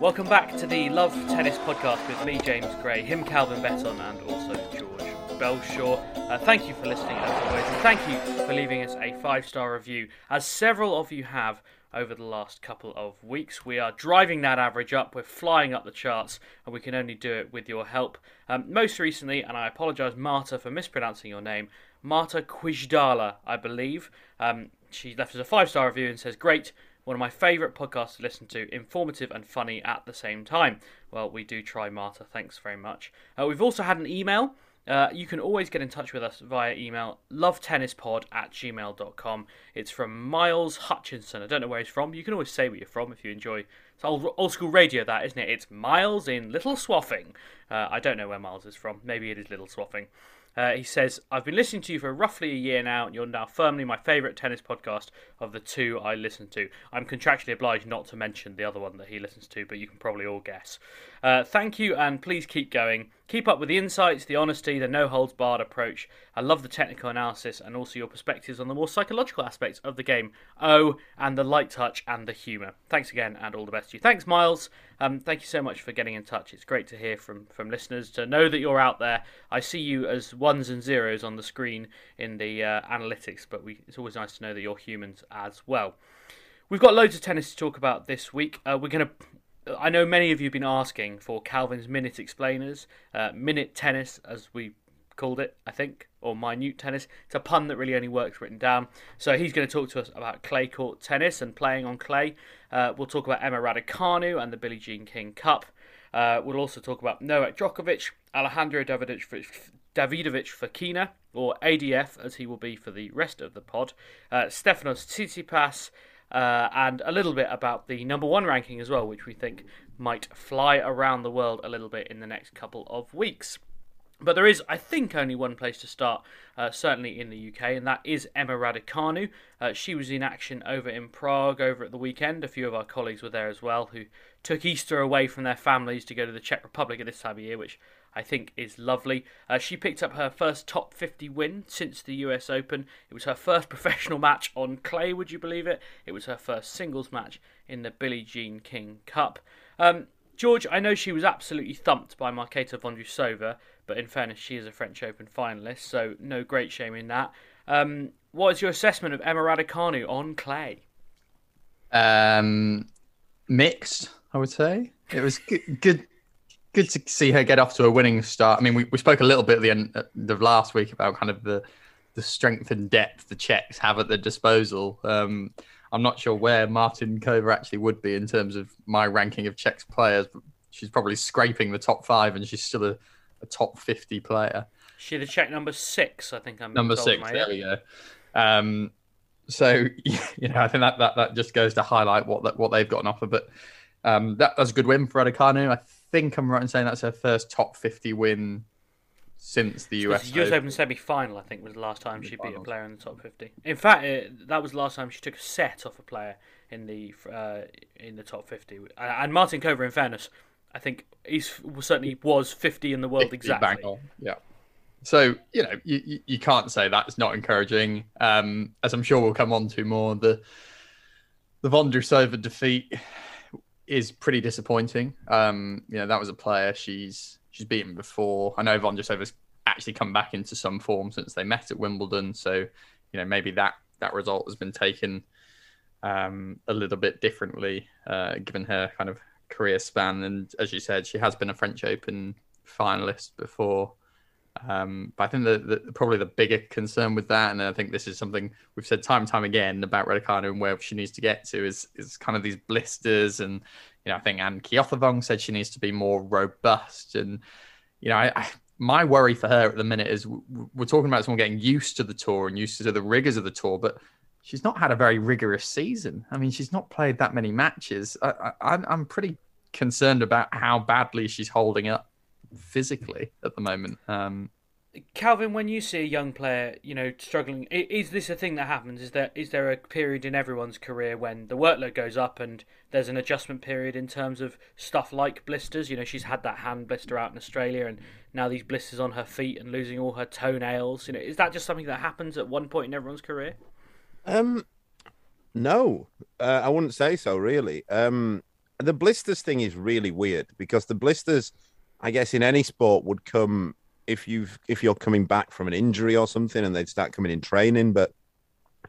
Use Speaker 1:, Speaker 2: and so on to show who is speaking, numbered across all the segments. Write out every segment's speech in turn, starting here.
Speaker 1: Welcome back to the Love Tennis podcast with me, James Gray, him, Calvin Betton, and also George Belshaw. Uh, thank you for listening as always, and thank you for leaving us a five star review, as several of you have over the last couple of weeks. We are driving that average up, we're flying up the charts, and we can only do it with your help. Um, most recently, and I apologise, Marta, for mispronouncing your name, Marta Quijdala, I believe. Um, she left us a five star review and says, Great, one of my favourite podcasts to listen to, informative and funny at the same time. Well, we do try, Marta. Thanks very much. Uh, we've also had an email. Uh, you can always get in touch with us via email, lovetennispod at gmail.com. It's from Miles Hutchinson. I don't know where he's from. You can always say where you're from if you enjoy. It's old, old school radio, that, isn't it? It's Miles in Little Swaffing. Uh, I don't know where Miles is from. Maybe it is Little Swaffing. Uh, he says, I've been listening to you for roughly a year now, and you're now firmly my favourite tennis podcast of the two I listen to. I'm contractually obliged not to mention the other one that he listens to, but you can probably all guess. Uh, thank you, and please keep going. Keep up with the insights, the honesty, the no holds barred approach. I love the technical analysis and also your perspectives on the more psychological aspects of the game. Oh, and the light touch and the humour. Thanks again, and all the best to you. Thanks, Miles. Um, thank you so much for getting in touch. It's great to hear from, from listeners, to know that you're out there. I see you as ones and zeros on the screen in the uh, analytics, but we, it's always nice to know that you're humans as well. We've got loads of tennis to talk about this week. Uh, we're going to I know many of you have been asking for Calvin's minute explainers, uh, minute tennis as we called it, I think, or minute tennis. It's a pun that really only works written down. So he's going to talk to us about clay court tennis and playing on clay. Uh, we'll talk about Emma Raducanu and the Billie Jean King Cup. Uh, we'll also talk about Novak Djokovic, Alejandro Davidovich, Davidovich Fokina, or ADF as he will be for the rest of the pod. Uh, Stefanos Tsitsipas uh, and a little bit about the number one ranking as well, which we think might fly around the world a little bit in the next couple of weeks. But there is, I think, only one place to start, uh, certainly in the UK, and that is Emma Raducanu. Uh, she was in action over in Prague over at the weekend. A few of our colleagues were there as well, who took Easter away from their families to go to the Czech Republic at this time of year, which I think is lovely. Uh, she picked up her first top 50 win since the US Open. It was her first professional match on clay, would you believe it? It was her first singles match in the Billie Jean King Cup. Um, George, I know she was absolutely thumped by Marketa Vondrousova, but in fairness, she is a French Open finalist, so no great shame in that. Um, what is your assessment of Emma Raducanu on clay?
Speaker 2: Um, mixed, I would say. It was good, good good to see her get off to a winning start. I mean, we, we spoke a little bit at the end of last week about kind of the the strength and depth the Czechs have at their disposal. Um, I'm not sure where Martincova actually would be in terms of my ranking of Czechs players. But she's probably scraping the top five, and she's still a, a top 50 player.
Speaker 1: She the Czech number six, I think. I'm
Speaker 2: number six. There we go. Um, so you know, I think that, that that just goes to highlight what that what they've got on offer. But um, that, that's a good win for Raducanu. I think I'm right in saying that's her first top 50 win since the US,
Speaker 1: US Open semi final. I think was the last time she beat a player in the top 50. In fact, it, that was the last time she took a set off a player in the uh, in the top 50. And Martincova, in fairness, I think he certainly was 50 in the world exactly.
Speaker 2: Yeah. So you know you, you can't say that's not encouraging. Um, as I'm sure we'll come on to more the the Vondrousova defeat is pretty disappointing. Um, you know, that was a player she's she's beaten before. I know Vondrousova's actually come back into some form since they met at Wimbledon, so you know maybe that that result has been taken um, a little bit differently uh, given her kind of career span. And as you said, she has been a French Open finalist before. Um, but I think the, the, probably the bigger concern with that, and I think this is something we've said time and time again about Raducanu and where she needs to get to is is kind of these blisters, and you know I think Anne Keothavong said she needs to be more robust, and you know I, I my worry for her at the minute is we're talking about someone getting used to the tour and used to the rigors of the tour, but she's not had a very rigorous season. I mean, she's not played that many matches. I, I, I'm pretty concerned about how badly she's holding up physically at the moment. Um,
Speaker 1: Calvin, when you see a young player, you know, struggling, is this a thing that happens? Is there is there a period in everyone's career when the workload goes up and there's an adjustment period in terms of stuff like blisters? You know, she's had that hand blister out in Australia, and now these blisters on her feet and losing all her toenails. You know, is that just something that happens at one point in everyone's career?
Speaker 3: Um, no, uh, I wouldn't say so. Really, um, the blisters thing is really weird because the blisters, I guess, in any sport would come if you've if you're coming back from an injury or something, and they'd start coming in training. But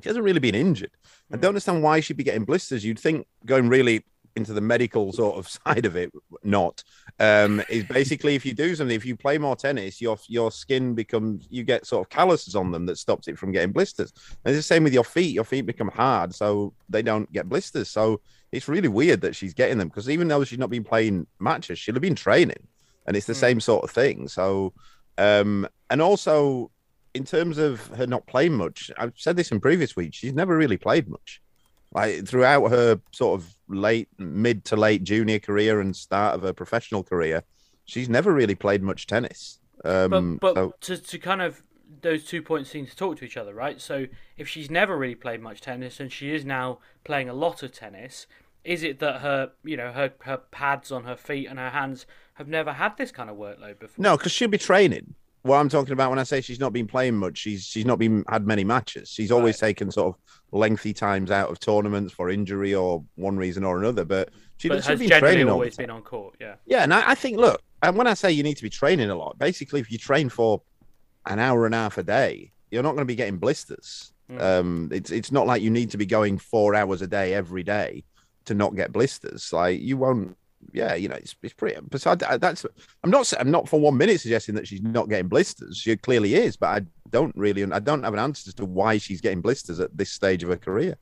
Speaker 3: she hasn't really been injured. I don't understand why she'd be getting blisters. You'd think going really into the medical sort of side of it, not um, is basically if you do something, if you play more tennis, your your skin becomes you get sort of calluses on them that stops it from getting blisters. And it's the same with your feet. Your feet become hard, so they don't get blisters. So it's really weird that she's getting them because even though she's not been playing matches, she'll have been training, and it's the mm. same sort of thing. So um, and also in terms of her not playing much, I've said this in previous weeks. She's never really played much. Like throughout her sort of late, mid to late junior career and start of her professional career, she's never really played much tennis.
Speaker 1: Um, but, but so... to, to kind of those two points seem to talk to each other, right? So if she's never really played much tennis and she is now playing a lot of tennis, is it that her, you know, her her pads on her feet and her hands have never had this kind of workload before?
Speaker 3: No, because she'll be training what I'm talking about when I say she's not been playing much, she's she's not been had many matches. She's always right. taken sort of lengthy times out of tournaments for injury or one reason or another. But she
Speaker 1: but has been generally always been on court. Yeah.
Speaker 3: Yeah, and I, I, think look, and when I say you need to be training a lot, basically if you train for an hour and a half a day, you're not going to be getting blisters. Mm. Um, it's it's not like you need to be going four hours a day every day to not get blisters. Like you won't yeah, you know, it's, it's pretty. Besides, that's I'm not I'm not for one minute suggesting that she's not getting blisters. She clearly is, but I don't really I don't have an answer as to why she's getting blisters at this stage of her career.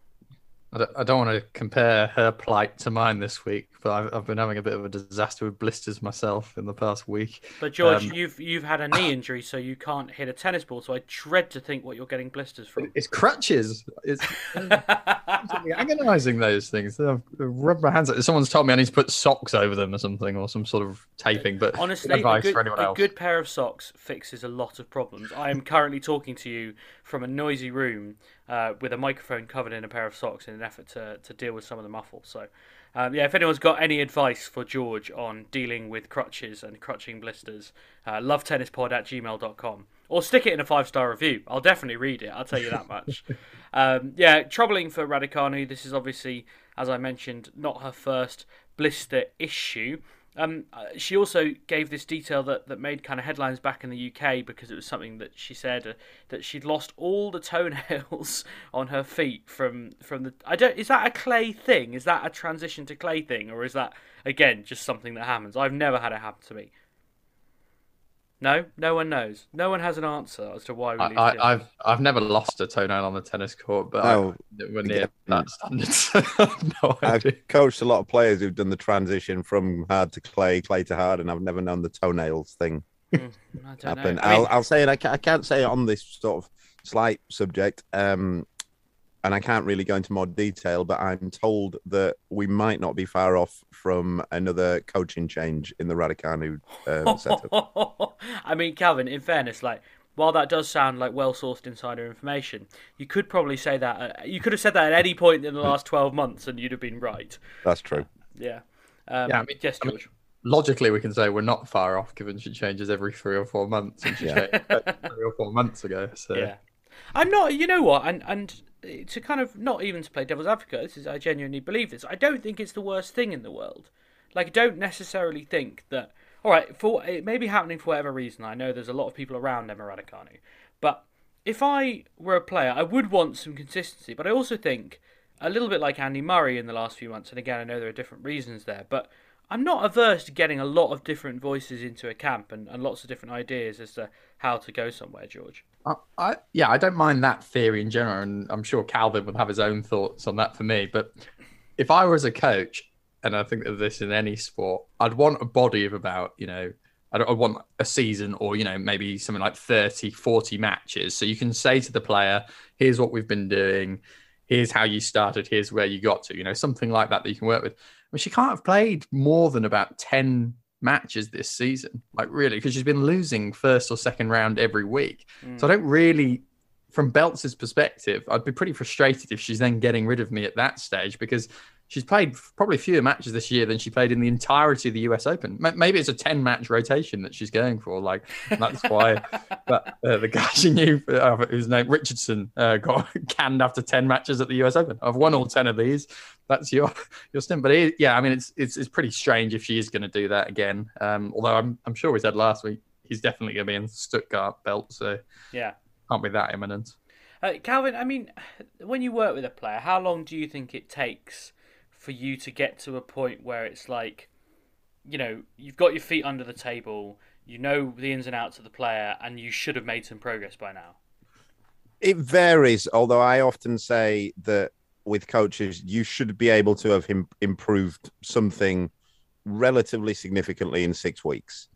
Speaker 2: I don't, want to compare her plight to mine this week, but I've, I've, been having a bit of a disaster with blisters myself in the past week.
Speaker 1: But George, um, you've you've had a knee injury, so you can't hit a tennis ball. So I dread to think what you're getting blisters from.
Speaker 2: It's crutches. It's agonising those things. I've rubbed my hands. Someone's told me I need to put socks over them or something, or some sort of taping. But
Speaker 1: honestly, advice good, a good pair of socks fixes a lot of problems. I am currently talking to you from a noisy room uh, with a microphone covered in a pair of socks in an effort to, to deal with some of the muffle. So, um, yeah, if anyone's got any advice for George on dealing with crutches and crutching blisters, uh, lovetennispod at gmail.com. Or stick it in a five star review. I'll definitely read it, I'll tell you that much. um, yeah, troubling for Raducanu. This is obviously, as I mentioned, not her first blister issue. Um, uh, she also gave this detail that, that made kind of headlines back in the UK because it was something that she said uh, that she'd lost all the toenails on her feet from from the. I don't. Is that a clay thing? Is that a transition to clay thing, or is that again just something that happens? I've never had it happen to me. No, no one knows. No one has an answer as to why we.
Speaker 2: I, have I've never lost a toenail on the tennis court, but no, we're near that standard. no
Speaker 3: I've coached a lot of players who've done the transition from hard to clay, clay to hard, and I've never known the toenails thing mm, happen. I will I'll say it. I can't, I can't say it on this sort of slight subject. Um, and I can't really go into more detail, but I'm told that we might not be far off from another coaching change in the Raducanu uh, setup.
Speaker 1: I mean, Calvin, in fairness, like while that does sound like well-sourced insider information, you could probably say that uh, you could have said that at any point in the last twelve months, and you'd have been right.
Speaker 3: That's true.
Speaker 1: Uh, yeah. Um, yeah. I mean, yes, George. I mean,
Speaker 2: logically, we can say we're not far off, given she changes every three or four months, and she yeah. changed three or four months ago. So.
Speaker 1: Yeah. I'm not. You know what? And and to kind of not even to play devil's advocate. This is I genuinely believe this. I don't think it's the worst thing in the world. Like I don't necessarily think that. All right, for it may be happening for whatever reason. I know there's a lot of people around Emma but if I were a player, I would want some consistency. But I also think a little bit like Andy Murray in the last few months. And again, I know there are different reasons there, but I'm not averse to getting a lot of different voices into a camp and, and lots of different ideas as to how to go somewhere, George.
Speaker 2: I, I, yeah, I don't mind that theory in general, and I'm sure Calvin would have his own thoughts on that for me. But if I was a coach, and I think of this in any sport, I'd want a body of about you know I, don't, I want a season or, you know, maybe something like 30, 40 matches. So you can say to the player, here's what we've been doing. Here's how you started. Here's where you got to, you know, something like that that you can work with. I mean, she can't have played more than about 10 matches this season, like really, because she's been losing first or second round every week. Mm. So I don't really, from Beltz' perspective, I'd be pretty frustrated if she's then getting rid of me at that stage because she's played probably fewer matches this year than she played in the entirety of the US Open. Maybe it's a 10 match rotation that she's going for. Like, that's why. but uh, the guy she knew, uh, whose name Richardson, uh, got canned after 10 matches at the US Open. I've won all 10 of these. That's your your stint. But it, yeah, I mean, it's, it's, it's pretty strange if she is going to do that again. Um, although I'm, I'm sure we said last week he's definitely going to be in Stuttgart Beltz. So
Speaker 1: yeah,
Speaker 2: can't be that imminent.
Speaker 1: Uh, Calvin, I mean, when you work with a player, how long do you think it takes for you to get to a point where it's like, you know, you've got your feet under the table, you know the ins and outs of the player, and you should have made some progress by now?
Speaker 3: It varies, although I often say that with coaches, you should be able to have him improved something relatively significantly in six weeks.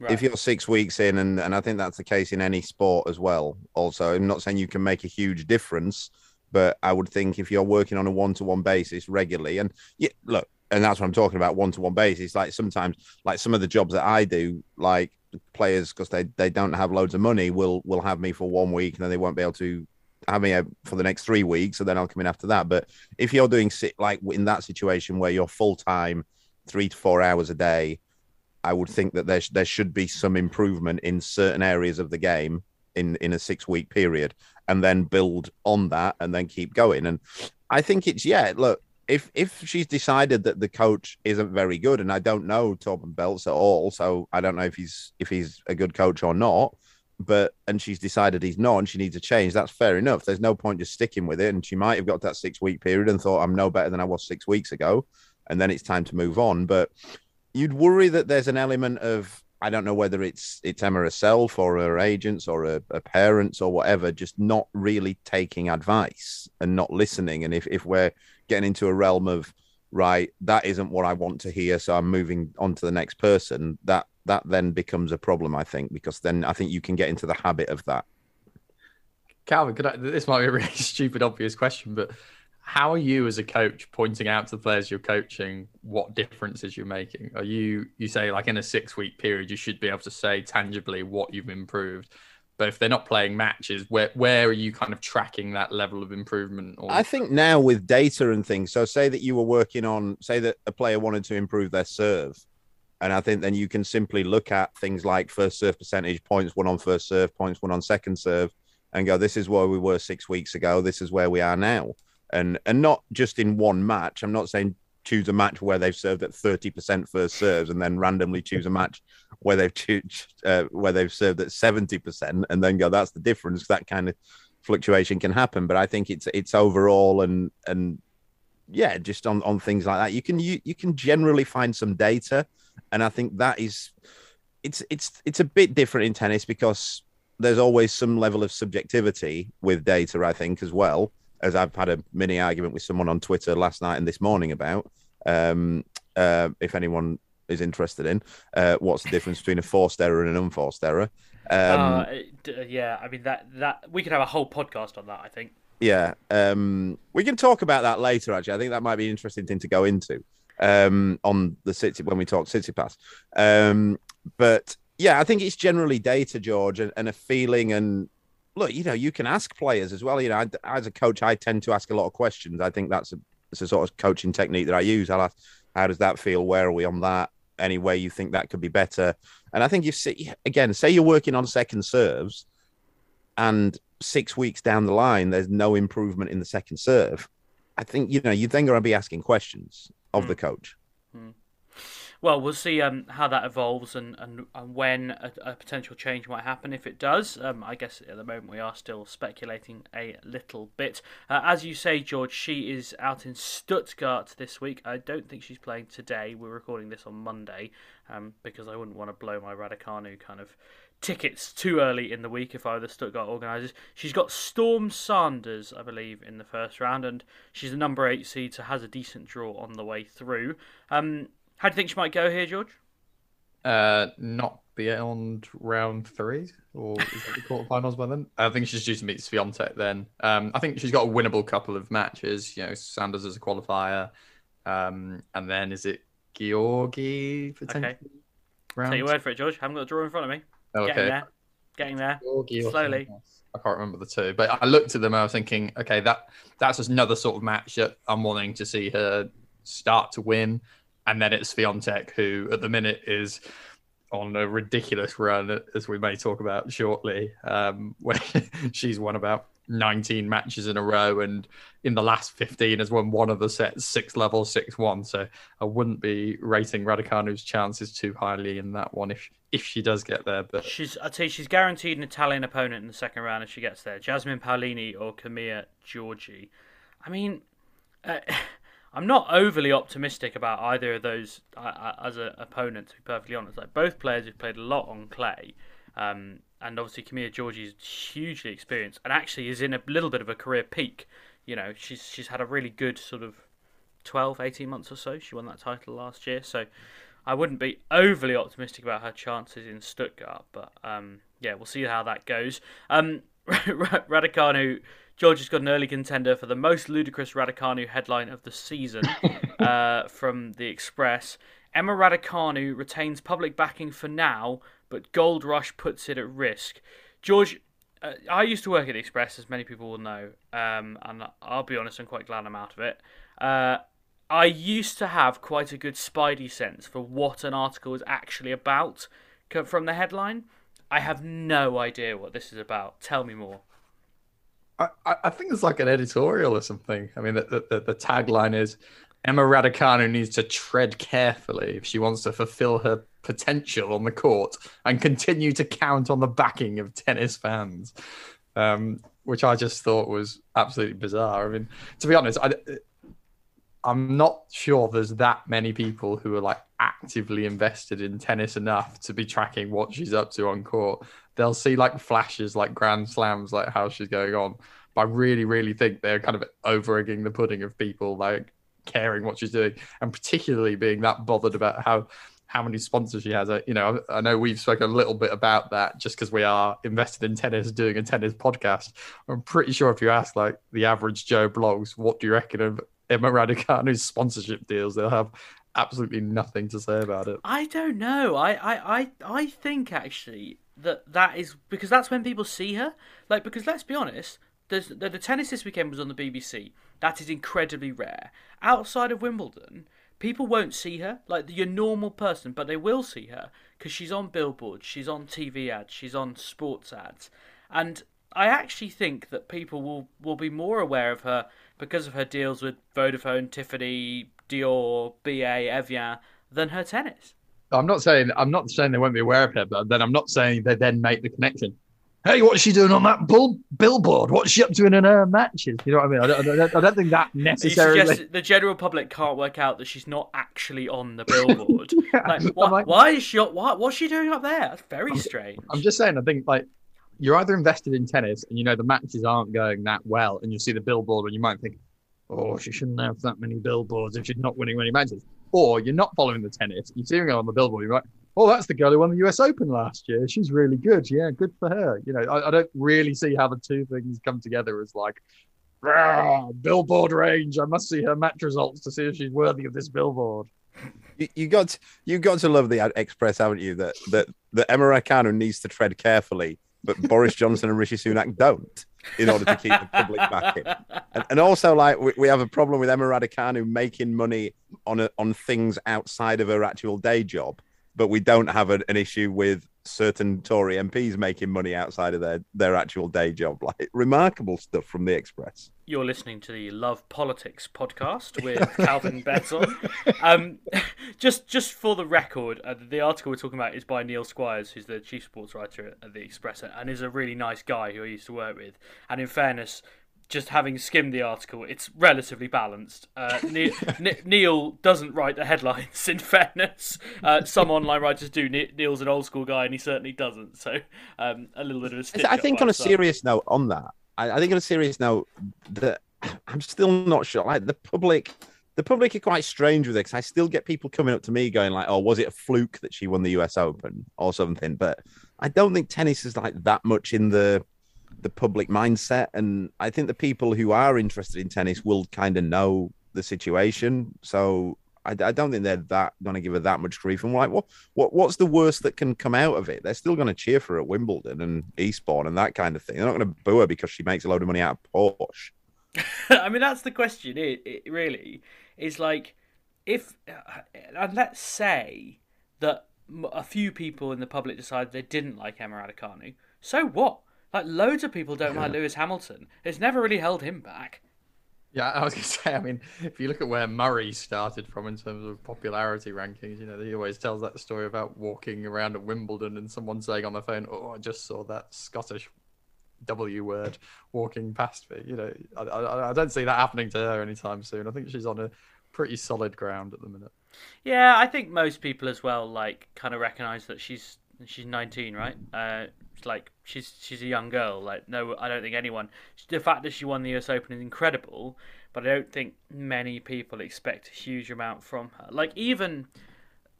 Speaker 3: Right. If you're six weeks in, and, and I think that's the case in any sport as well. Also, I'm not saying you can make a huge difference, but I would think if you're working on a one to one basis regularly, and yeah, look, and that's what I'm talking about one to one basis. Like sometimes, like some of the jobs that I do, like players because they they don't have loads of money will will have me for one week and then they won't be able to have me uh, for the next three weeks, so then I'll come in after that. But if you're doing sit like in that situation where you're full time, three to four hours a day, I would think that there there should be some improvement in certain areas of the game in in a six week period and then build on that and then keep going and i think it's yeah look if if she's decided that the coach isn't very good and i don't know Torben Beltz at all so i don't know if he's if he's a good coach or not but and she's decided he's not and she needs a change that's fair enough there's no point just sticking with it and she might have got that six week period and thought i'm no better than i was six weeks ago and then it's time to move on but you'd worry that there's an element of I don't know whether it's it's Emma herself or her agents or her, her, parents or whatever, just not really taking advice and not listening. And if, if we're getting into a realm of right, that isn't what I want to hear, so I'm moving on to the next person, that that then becomes a problem, I think, because then I think you can get into the habit of that.
Speaker 2: Calvin, could I, this might be a really stupid, obvious question, but how are you as a coach pointing out to the players you're coaching what differences you're making? Are you you say like in a six week period you should be able to say tangibly what you've improved, but if they're not playing matches, where where are you kind of tracking that level of improvement?
Speaker 3: Or... I think now with data and things. So say that you were working on, say that a player wanted to improve their serve, and I think then you can simply look at things like first serve percentage, points won on first serve, points won on second serve, and go, this is where we were six weeks ago. This is where we are now and and not just in one match. I'm not saying choose a match where they've served at 30% first serves and then randomly choose a match where they've uh, where they've served at 70% and then go that's the difference that kind of fluctuation can happen but i think it's it's overall and and yeah just on on things like that you can you, you can generally find some data and i think that is it's it's it's a bit different in tennis because there's always some level of subjectivity with data i think as well as I've had a mini argument with someone on Twitter last night and this morning about. Um, uh, if anyone is interested in uh, what's the difference between a forced error and an unforced error. Um,
Speaker 1: uh, yeah, I mean that that we could have a whole podcast on that. I think.
Speaker 3: Yeah, um, we can talk about that later. Actually, I think that might be an interesting thing to go into um, on the city when we talk Tsitsipas. Um, but yeah, I think it's generally data, George, and, and a feeling and look, you know, you can ask players as well. You know, I, as a coach, I tend to ask a lot of questions. I think that's a, it's a sort of coaching technique that I use. I'll ask, how does that feel? Where are we on that? Any way you think that could be better? And I think you see, again, say you're working on second serves and six weeks down the line, there's no improvement in the second serve. I think, you know, you're then going to be asking questions of mm. the coach. Mm
Speaker 1: well, we'll see um, how that evolves and, and, and when a, a, potential change might happen. If it does, um, I guess at the moment we are still speculating a little bit. Uh, as you say, George, she is out in Stuttgart this week. I don't think she's playing today. We're recording this on Monday um, because I wouldn't want to blow my Raducanu kind of tickets too early in the week if I were the Stuttgart organisers. She's got Storm Sanders, I believe, in the first round, and she's a number eight seed, so has a decent draw on the way through. Um, how do you think she might go here, George?
Speaker 2: Uh, not beyond round three, or is it the quarterfinals by then? I think she's due to meet Swiatek then. Um, I think she's got a winnable couple of matches. You know, Sanders as a qualifier, um, and then is it Giorgi potentially?
Speaker 1: Okay. Round? Take your word for it, George. I haven't got the draw in front of me.
Speaker 2: Oh, okay.
Speaker 1: Getting there. Getting there. Giorgi Slowly.
Speaker 2: I can't remember the two, but I looked at them. I was thinking, okay, that that's just another sort of match that I'm wanting to see her start to win, and then it's Swiatek, who at the minute is on a ridiculous run, as we may talk about shortly, um, where she's won about 19 matches in a row, and in the last 15 has won one of the sets six level, six one. So I wouldn't be rating Raducanu's chances too highly in that one if if she does get there. But
Speaker 1: she's I'd say she's guaranteed an Italian opponent in the second round if she gets there. Jasmine Paolini or Camilla Giorgi. I mean. Uh, I'm not overly optimistic about either of those uh, uh, as an opponent. To be perfectly honest, like both players have played a lot on clay, um, and obviously Camilla Giorgi is hugely experienced and actually is in a little bit of a career peak. You know, she's she's had a really good sort of 12, 18 months or so. She won that title last year, so I wouldn't be overly optimistic about her chances in Stuttgart. But um, yeah, we'll see how that goes. Um, Raducanu Georgia's got an early contender for the most ludicrous Raducanu headline of the season uh, from the Express. Emma Raducanu retains public backing for now, but Gold Rush puts it at risk. George, uh, I used to work at the Express, as many people will know, um, and I'll be honest, I'm quite glad I'm out of it. Uh, I used to have quite a good spidey sense for what an article was actually about from the headline. I have no idea what this is about. Tell me more.
Speaker 2: I, I think it's like an editorial or something. I mean, the, the, the tagline is Emma Raducanu needs to tread carefully if she wants to fulfill her potential on the court and continue to count on the backing of tennis fans, um, which I just thought was absolutely bizarre. I mean, to be honest, I, I'm not sure there's that many people who are like actively invested in tennis enough to be tracking what she's up to on court they'll see like flashes, like grand slams, like how she's going on. But I really, really think they're kind of over egging the pudding of people like caring what she's doing, and particularly being that bothered about how how many sponsors she has. You know, I know we've spoken a little bit about that just because we are invested in tennis, doing a tennis podcast. I'm pretty sure if you ask like the average Joe blogs, what do you reckon of Emma Raducanu's sponsorship deals? They'll have absolutely nothing to say about it.
Speaker 1: I don't know. I I I, I think actually that that is because that's when people see her. Like because let's be honest, the the tennis this weekend was on the BBC. That is incredibly rare. Outside of Wimbledon, people won't see her like your normal person, but they will see her because she's on billboards, she's on TV ads, she's on sports ads, and I actually think that people will will be more aware of her because of her deals with Vodafone, Tiffany, Dior, BA, Evian than her tennis.
Speaker 2: I'm not saying I'm not saying they won't be aware of her, but then I'm not saying they then make the connection. Hey, what's she doing on that bull, billboard? What's she up to in her matches? You know what I mean? I don't, I don't, I don't think that necessarily.
Speaker 1: the general public can't work out that she's not actually on the billboard. yeah, like, why, like, why, is she? Why, what's she doing up there? That's very
Speaker 2: I'm,
Speaker 1: strange.
Speaker 2: I'm just saying. I think like you're either invested in tennis and you know the matches aren't going that well, and you see the billboard and you might think, oh, she shouldn't have that many billboards if she's not winning many matches or you're not following the tennis, you're seeing her on the billboard, you're like, oh, that's the girl who won the US Open last year. She's really good. Yeah, good for her. You know, I, I don't really see how the two things come together as like, billboard range. I must see her match results to see if she's worthy of this billboard.
Speaker 3: You, you got you got to love the Express, haven't you? That that that Emma Raducanu needs to tread carefully, but Boris Johnson and Rishi Sunak don't in order to keep the public backing. And, and also, like we, we, have a problem with Emma Raducanu making money on a, on things outside of her actual day job, but we don't have a, an issue with certain Tory MPs making money outside of their, their actual day job. Like remarkable stuff from the Express.
Speaker 1: You're listening to the Love Politics podcast with Calvin Betton. Um, just just for the record, uh, the article we're talking about is by Neil Squires, who's the chief sports writer at the Express, and is a really nice guy who I used to work with. And in fairness, just having skimmed the article, it's relatively balanced. Uh, Neil, Neil, doesn't write the headlines. In fairness, uh, some online writers do. Neil's an old school guy, and he certainly doesn't. So um, a little bit of a.
Speaker 3: I think on a serious note, on that, I, I think on a serious note, that I'm still not sure. Like the public the public are quite strange with it because I still get people coming up to me going like, "Oh, was it a fluke that she won the U.S. Open or something?" But I don't think tennis is like that much in the the public mindset, and I think the people who are interested in tennis will kind of know the situation. So I, I don't think they're that going to give her that much grief. And like, what, what, what's the worst that can come out of it? They're still going to cheer for her at Wimbledon and Eastbourne and that kind of thing. They're not going to boo her because she makes a load of money out of Porsche.
Speaker 1: I mean, that's the question. It, it really is like if, uh, and let's say that a few people in the public decided they didn't like Emma Raducanu. So what? Like loads of people don't like Lewis Hamilton. It's never really held him back.
Speaker 2: Yeah, I was going to say. I mean, if you look at where Murray started from in terms of popularity rankings, you know, he always tells that story about walking around at Wimbledon and someone saying on the phone, "Oh, I just saw that Scottish W word walking past me." You know, I, I, I don't see that happening to her anytime soon. I think she's on a pretty solid ground at the minute.
Speaker 1: Yeah, I think most people as well, like, kind of recognise that she's she's 19, right? Uh, like she's she's a young girl. Like no, I don't think anyone. The fact that she won the U.S. Open is incredible, but I don't think many people expect a huge amount from her. Like even,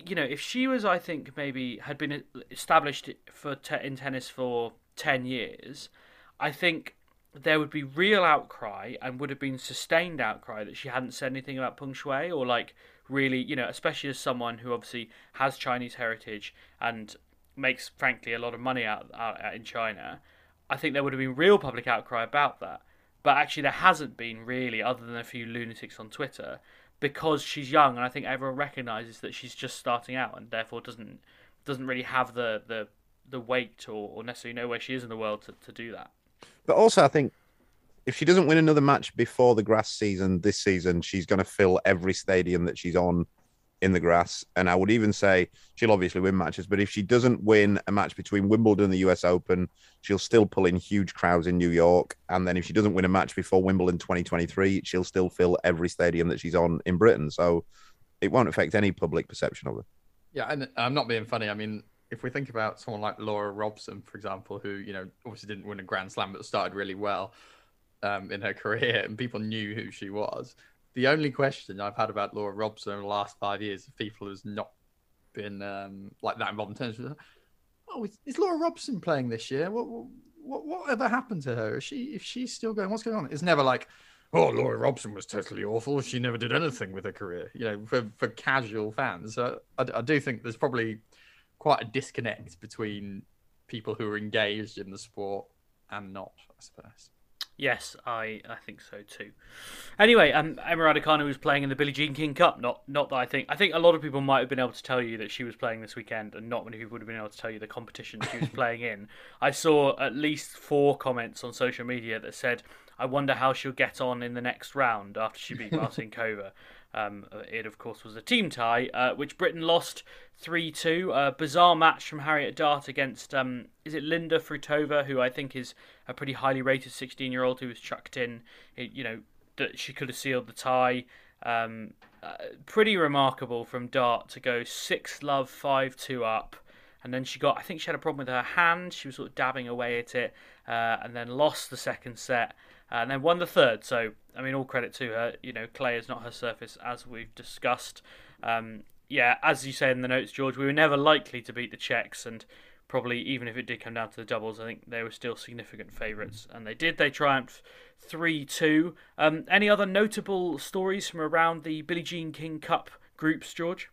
Speaker 1: you know, if she was, I think maybe had been established for te- in tennis for ten years, I think there would be real outcry and would have been sustained outcry that she hadn't said anything about Peng Shuai or like really, you know, especially as someone who obviously has Chinese heritage and makes frankly a lot of money out, out, out in China, I think there would have been real public outcry about that. But actually, there hasn't been really, other than a few lunatics on Twitter, because she's young, and I think everyone recognises that she's just starting out, and therefore doesn't doesn't really have the the, the weight or, or necessarily know where she is in the world to, to do that.
Speaker 3: But also, I think if she doesn't win another match before the grass season this season, she's going to fill every stadium that she's on in the grass. And I would even say she'll obviously win matches, but if she doesn't win a match between Wimbledon and the US Open, she'll still pull in huge crowds in New York. And then if she doesn't win a match before Wimbledon 2023, she'll still fill every stadium that she's on in Britain. So it won't affect any public perception of her.
Speaker 2: Yeah, and I'm not being funny. I mean, if we think about someone like Laura Robson, for example, who you know obviously didn't win a Grand Slam but started really well um, in her career, and people knew who she was the only question I've had about Laura Robson in the last five years, if people has not been um, like that involved in tennis, oh, is, is, Laura Robson playing this year? What, what whatever happened to her? Is she if she's still going? What's going on? It's never like, oh, Laura Robson was totally awful. She never did anything with her career. You know, for for casual fans, so I, I do think there's probably quite a disconnect between people who are engaged in the sport and not. I suppose.
Speaker 1: Yes, I, I think so too. Anyway, um, Emma Raducanu was playing in the Billie Jean King Cup. Not not that I think. I think a lot of people might have been able to tell you that she was playing this weekend, and not many people would have been able to tell you the competition she was playing in. I saw at least four comments on social media that said, "I wonder how she'll get on in the next round after she beat Martincova." Um, it, of course, was a team tie, uh, which Britain lost 3 2. A bizarre match from Harriet Dart against, um, is it Linda Fruhvirtová, who I think is a pretty highly rated 16 year old who was chucked in. It, you know, that she could have sealed the tie. Um, uh, pretty remarkable from Dart to go 6 love, 5 2 up. And then she got, I think she had a problem with her hand. She was sort of dabbing away at it, uh, and then lost the second set and then won the third. So, I mean, all credit to her. You know, clay is not her surface, as we've discussed. Um, yeah, as you say in the notes, George, we were never likely to beat the Czechs, and probably even if it did come down to the doubles, I think they were still significant favourites, and they did. They triumphed 3 2. Um, any other notable stories from around the Billie Jean King Cup groups, George?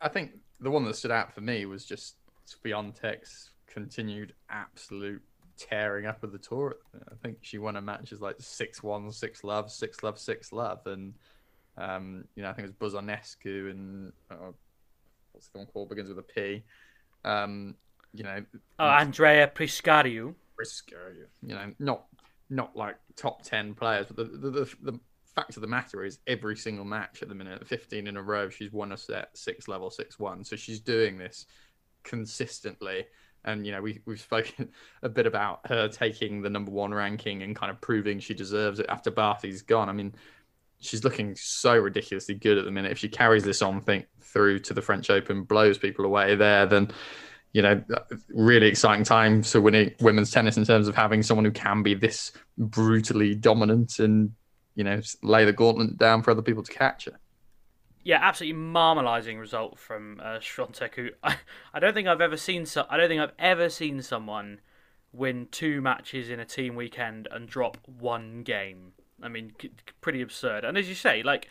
Speaker 2: I think the one that stood out for me was just Swiatek's continued absolute tearing up of the tour. I think she won a match as like six one, six love, six love, six love, and um, you know I think it was Buzarnescu and uh, what's the one called begins with a P. Um, you know,
Speaker 1: oh, Andreea Prisacariu.
Speaker 2: Prisacariu. You know, not not like top ten players, but the the, the the fact of the matter is every single match at the minute, 15 in a row, she's won a set six level, six one. So she's doing this consistently and you know we we've spoken a bit about her taking the number one ranking and kind of proving she deserves it after Barty's gone. I mean, she's looking so ridiculously good at the minute. If she carries this on, think through to the French Open, blows people away there, then you know, really exciting times for winning women's tennis in terms of having someone who can be this brutally dominant and you know lay the gauntlet down for other people to capture.
Speaker 1: Yeah, absolutely marmalising result from uh, Swiatek, who I, I don't think I've ever seen. So, I don't think I've ever seen someone win two matches in a team weekend and drop one game. I mean, c- pretty absurd. And as you say, like,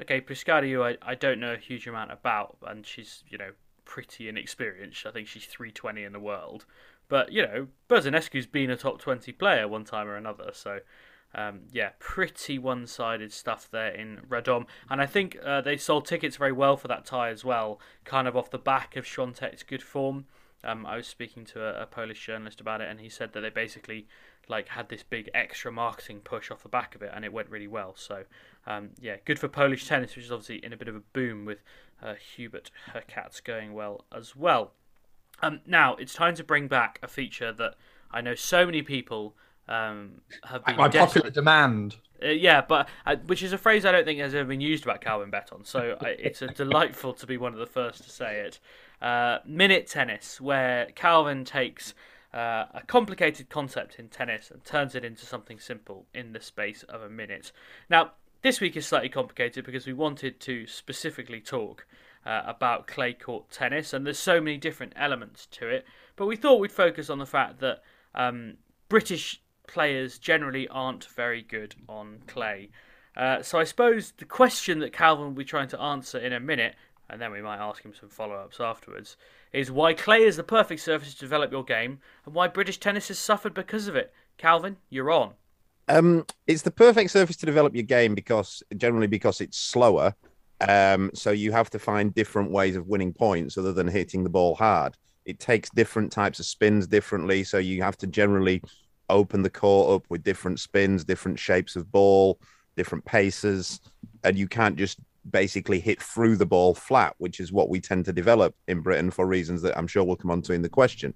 Speaker 1: okay, Prisacariu, I, I don't know a huge amount about, and she's you know pretty inexperienced. I think she's 320 in the world. But, you know, Buzarnescu's been a top 20 player one time or another. So, um, yeah, pretty one sided stuff there in Radom. And I think uh, they sold tickets very well for that tie as well, kind of off the back of Swiatek's good form. Um, I was speaking to a, a, Polish journalist about it, and he said that they basically like had this big extra marketing push off the back of it, and it went really well. So, um, yeah, good for Polish tennis, which is obviously in a bit of a boom with uh, Hubert Hurkacz going well as well. Um, now it's time to bring back a feature that I know so many people um, have been
Speaker 2: by popular demand.
Speaker 1: Uh, yeah, but uh, which is a phrase I don't think has ever been used about Calvin Betton. So I, it's a delightful to be one of the first to say it. Uh, minute tennis, where Calvin takes uh, a complicated concept in tennis and turns it into something simple in the space of a minute. Now, this week is slightly complicated because we wanted to specifically talk uh, about clay court tennis, and there's so many different elements to it. But we thought we'd focus on the fact that um, British players generally aren't very good on clay. Uh, so I suppose the question that Calvin will be trying to answer in a minute, and then we might ask him some follow ups afterwards, is why clay is the perfect surface to develop your game, and why British tennis has suffered because of it. Calvin, you're on.
Speaker 3: Um, it's the perfect surface to develop your game because generally because it's slower um, so you have to find different ways of winning points other than hitting the ball hard. It takes different types of spins differently. So you have to generally open the court up with different spins, different shapes of ball, different paces. And you can't just basically hit through the ball flat, which is what we tend to develop in Britain for reasons that I'm sure we'll come on to in the question.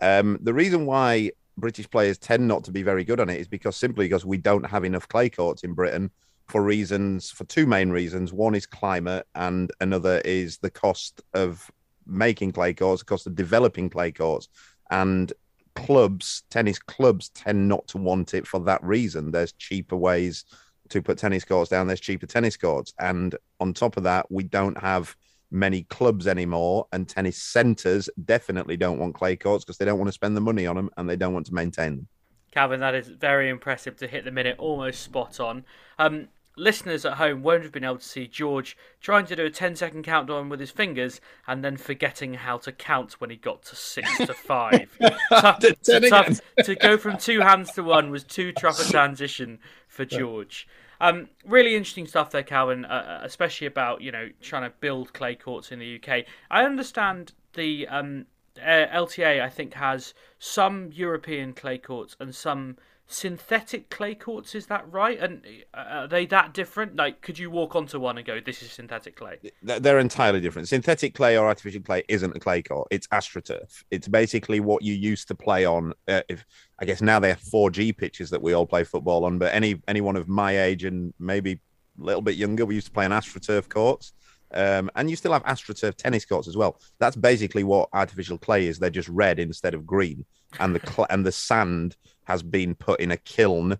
Speaker 3: Um, the reason why British players tend not to be very good on it is because simply because we don't have enough clay courts in Britain for reasons for two main reasons. One is climate, and another is the cost of making clay courts, the cost of developing clay courts, and clubs, tennis clubs, tend not to want it for that reason. There's cheaper ways to put tennis courts down. There's cheaper tennis courts, and on top of that, we don't have many clubs anymore, and tennis centres definitely don't want clay courts because they don't want to spend the money on them and they don't want to maintain them.
Speaker 1: Calvin, that is very impressive to hit the minute almost spot on. Um, listeners at home won't have been able to see George trying to do a 10 second countdown with his fingers and then forgetting how to count when he got to six to five. tough, to, tough, to go from two hands to one was too tough a transition for George. Um, really interesting stuff there, Calvin, uh, uh especially about you know trying to build clay courts in the UK. I understand the um, uh, LTA, I think, has some European clay courts and some synthetic clay courts. Is that right? And uh, are they that different? Like, could you walk onto one and go, "This is synthetic clay"?
Speaker 3: They're entirely different. Synthetic clay or artificial clay isn't a clay court. It's astroturf. It's basically what you used to play on. Uh, if I guess now they have 4G pitches that we all play football on, but any anyone of my age and maybe a little bit younger, we used to play on astroturf courts. Um, and you still have AstroTurf tennis courts as well. That's basically what artificial clay is. They're just red instead of green, and the cl- and the sand has been put in a kiln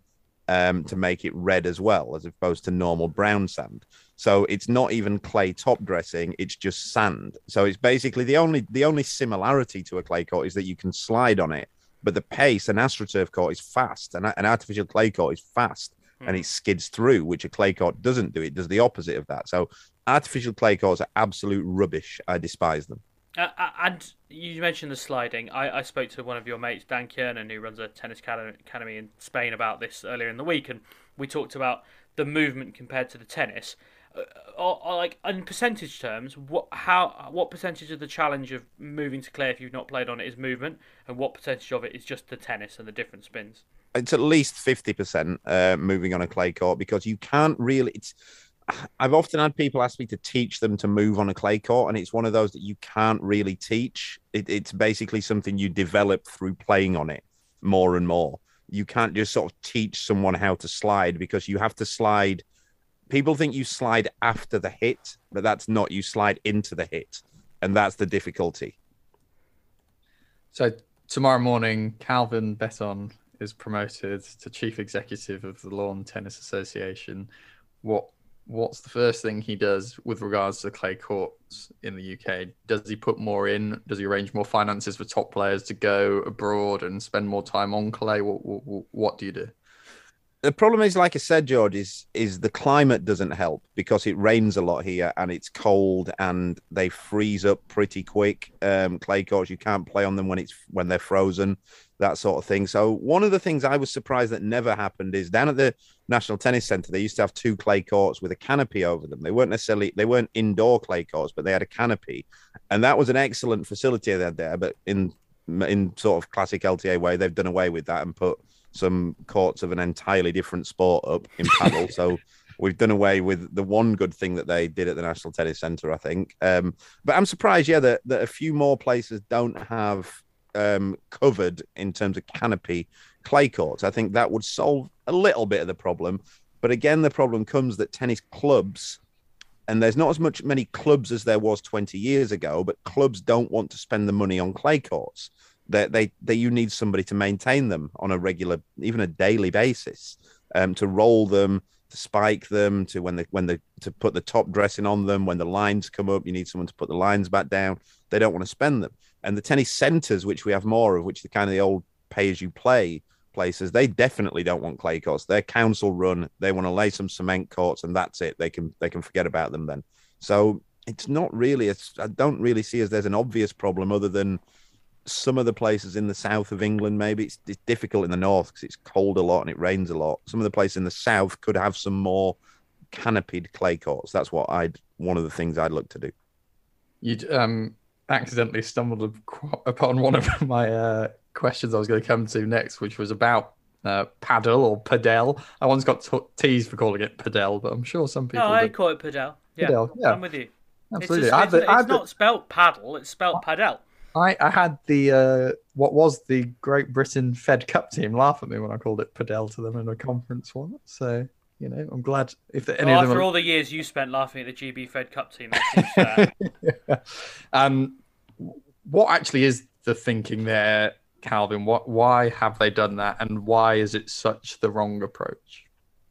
Speaker 3: um, to make it red as well, as opposed to normal brown sand. So it's not even clay top dressing; it's just sand. So it's basically the only the only similarity to a clay court is that you can slide on it, but the pace an AstroTurf court is fast, and an artificial clay court is fast and it skids through, which a clay court doesn't do. It does the opposite of that. So artificial clay courts are absolute rubbish. I despise them.
Speaker 1: Uh, uh, and you mentioned the sliding. I, I, spoke to one of your mates, Dan Kiernan, who runs a tennis academy in Spain, about this earlier in the week, and we talked about the movement compared to the tennis. Uh, or, or like in percentage terms, what how what percentage of the challenge of moving to clay if you've not played on it is movement, and what percentage of it is just the tennis and the different spins?
Speaker 3: It's at least fifty percent uh, moving on a clay court because you can't really. It's I've often had people ask me to teach them to move on a clay court, and it's one of those that you can't really teach. It, it's basically something you develop through playing on it more and more. You can't just sort of teach someone how to slide because you have to slide. People think you slide after the hit, but that's not. You slide into the hit, and that's the difficulty.
Speaker 2: So tomorrow morning, Calvin Betton is promoted to chief executive of the Lawn Tennis Association, what what's the first thing he does with regards to clay courts in the UK? Does he put more in? Does he arrange more finances for top players to go abroad and spend more time on clay? What, what, what do you do?
Speaker 3: The problem is, like I said, George, is is the climate doesn't help because it rains a lot here and it's cold and they freeze up pretty quick. Um, clay courts, you can't play on them when it's when they're frozen, that sort of thing. So one of the things I was surprised that never happened is down at the National Tennis Centre, they used to have two clay courts with a canopy over them. They weren't necessarily they weren't indoor clay courts, but they had a canopy, and that was an excellent facility they had there. But in in sort of classic LTA way, they've done away with that and put some courts of an entirely different sport up in paddle. so we've done away with the one good thing that they did at the National Tennis Centre, I think. Um, but I'm surprised, yeah, that, that a few more places don't have um, covered in terms of canopy clay courts. I think that would solve a little bit of the problem. But again, the problem comes that tennis clubs, and there's not as much many clubs as there was 20 years ago, but clubs don't want to spend the money on clay courts that they, they you need somebody to maintain them on a regular, even a daily basis, um, to roll them, to spike them, to when the when the to put the top dressing on them. When the lines come up, you need someone to put the lines back down. They don't want to spend them. And the tennis centres, which we have more of, which are kind of the old pay as you play places, they definitely don't want clay courts. They're council run. They want to lay some cement courts, and that's it. They can they can forget about them then. So it's not really. I don't really see as there's an obvious problem other than some of the places in the south of England, maybe it's, it's difficult in the north because it's cold a lot and it rains a lot. Some of the places in the south could have some more canopied clay courts. That's what I'd one of the things I'd look to do.
Speaker 2: You'd um, accidentally stumbled upon one of my uh, questions I was going to come to next, which was about uh, paddle or padel. I once got t- teased for calling it padel, but I'm sure some people.
Speaker 1: No, I call it padel. Yeah, padel, yeah. I'm with you.
Speaker 2: Absolutely.
Speaker 1: It's, it's, it's not spelt paddle; it's spelt padel.
Speaker 2: I, I had the uh, what was the Great Britain Fed Cup team laugh at me when I called it Padel to them in a conference once. So you know, I'm glad if any
Speaker 1: well,
Speaker 2: of them.
Speaker 1: After are... all the years you spent laughing at the GB Fed Cup team, that seems fair.
Speaker 2: yeah. Um, what actually is the thinking there, Calvin? What why have they done that, and why is it such the wrong approach?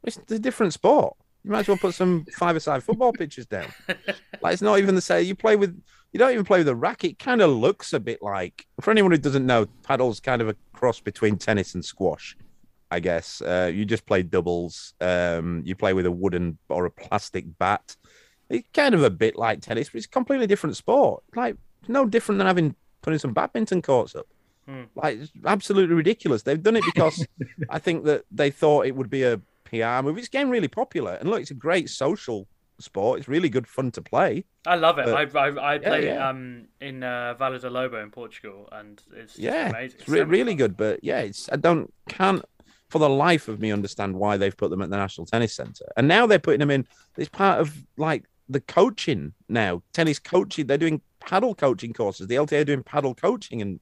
Speaker 3: It's a different sport. You might as well put some five-a-side football pitches down. like it's not even the same. You play with you don't even play with a racket. It kind of looks a bit like, for anyone who doesn't know, paddle's kind of a cross between tennis and squash, I guess. Uh, you just play doubles. Um, you play with a wooden or a plastic bat. It's kind of a bit like tennis, but it's a completely different sport. Like, no different than having putting some badminton courts up. Hmm. Like, it's absolutely ridiculous. They've done it because I think that they thought it would be a PR move. It's getting really popular. And look, it's a great social sport. It's really good fun to play.
Speaker 1: I love it. But, I, I, I played yeah, yeah. um in uh, Lobo in Portugal, and it's yeah, amazing.
Speaker 3: It's, re- really fun. good. But yeah, it's I don't can't for the life of me understand why they've put them at the National Tennis Centre, and now they're putting them in. It's part of like the coaching now, tennis coaching. They're doing paddle coaching courses. The LTA are doing paddle coaching, and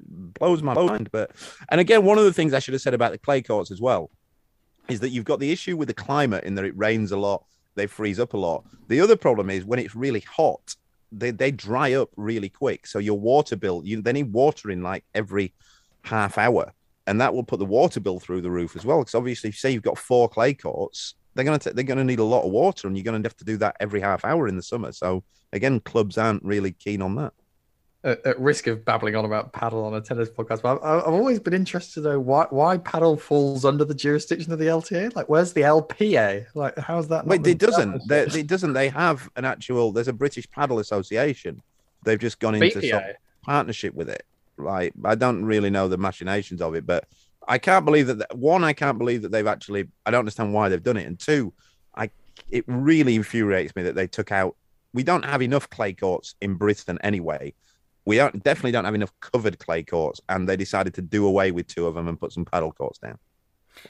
Speaker 3: blows my mind. But and again, one of the things I should have said about the clay courts as well is that you've got the issue with the climate in that it rains a lot they freeze up a lot. The other problem is when it's really hot, they, they dry up really quick. So your water bill, you they need watering like every half hour, and that will put the water bill through the roof as well. Because obviously, say you've got four clay courts, they're gonna they're gonna need a lot of water, and you're gonna have to do that every half hour in the summer. So again, clubs aren't really keen on that
Speaker 2: at, at, risk of babbling on about paddle on a tennis podcast, but I've, I've always been interested though why why paddle falls under the jurisdiction of the LTA. Like, where's the LPA? Like, how's that?
Speaker 3: Wait, it doesn't. it doesn't. They have an actual. There's a British Paddle Association. They've just gone into some partnership with it. Right. I don't really know the machinations of it, but I can't believe that. One, I can't believe that they've actually. I don't understand why they've done it, and two, I it really infuriates me that they took out. We don't have enough clay courts in Britain anyway we don't, definitely don't have enough covered clay courts, and they decided to do away with two of them and put some paddle courts down.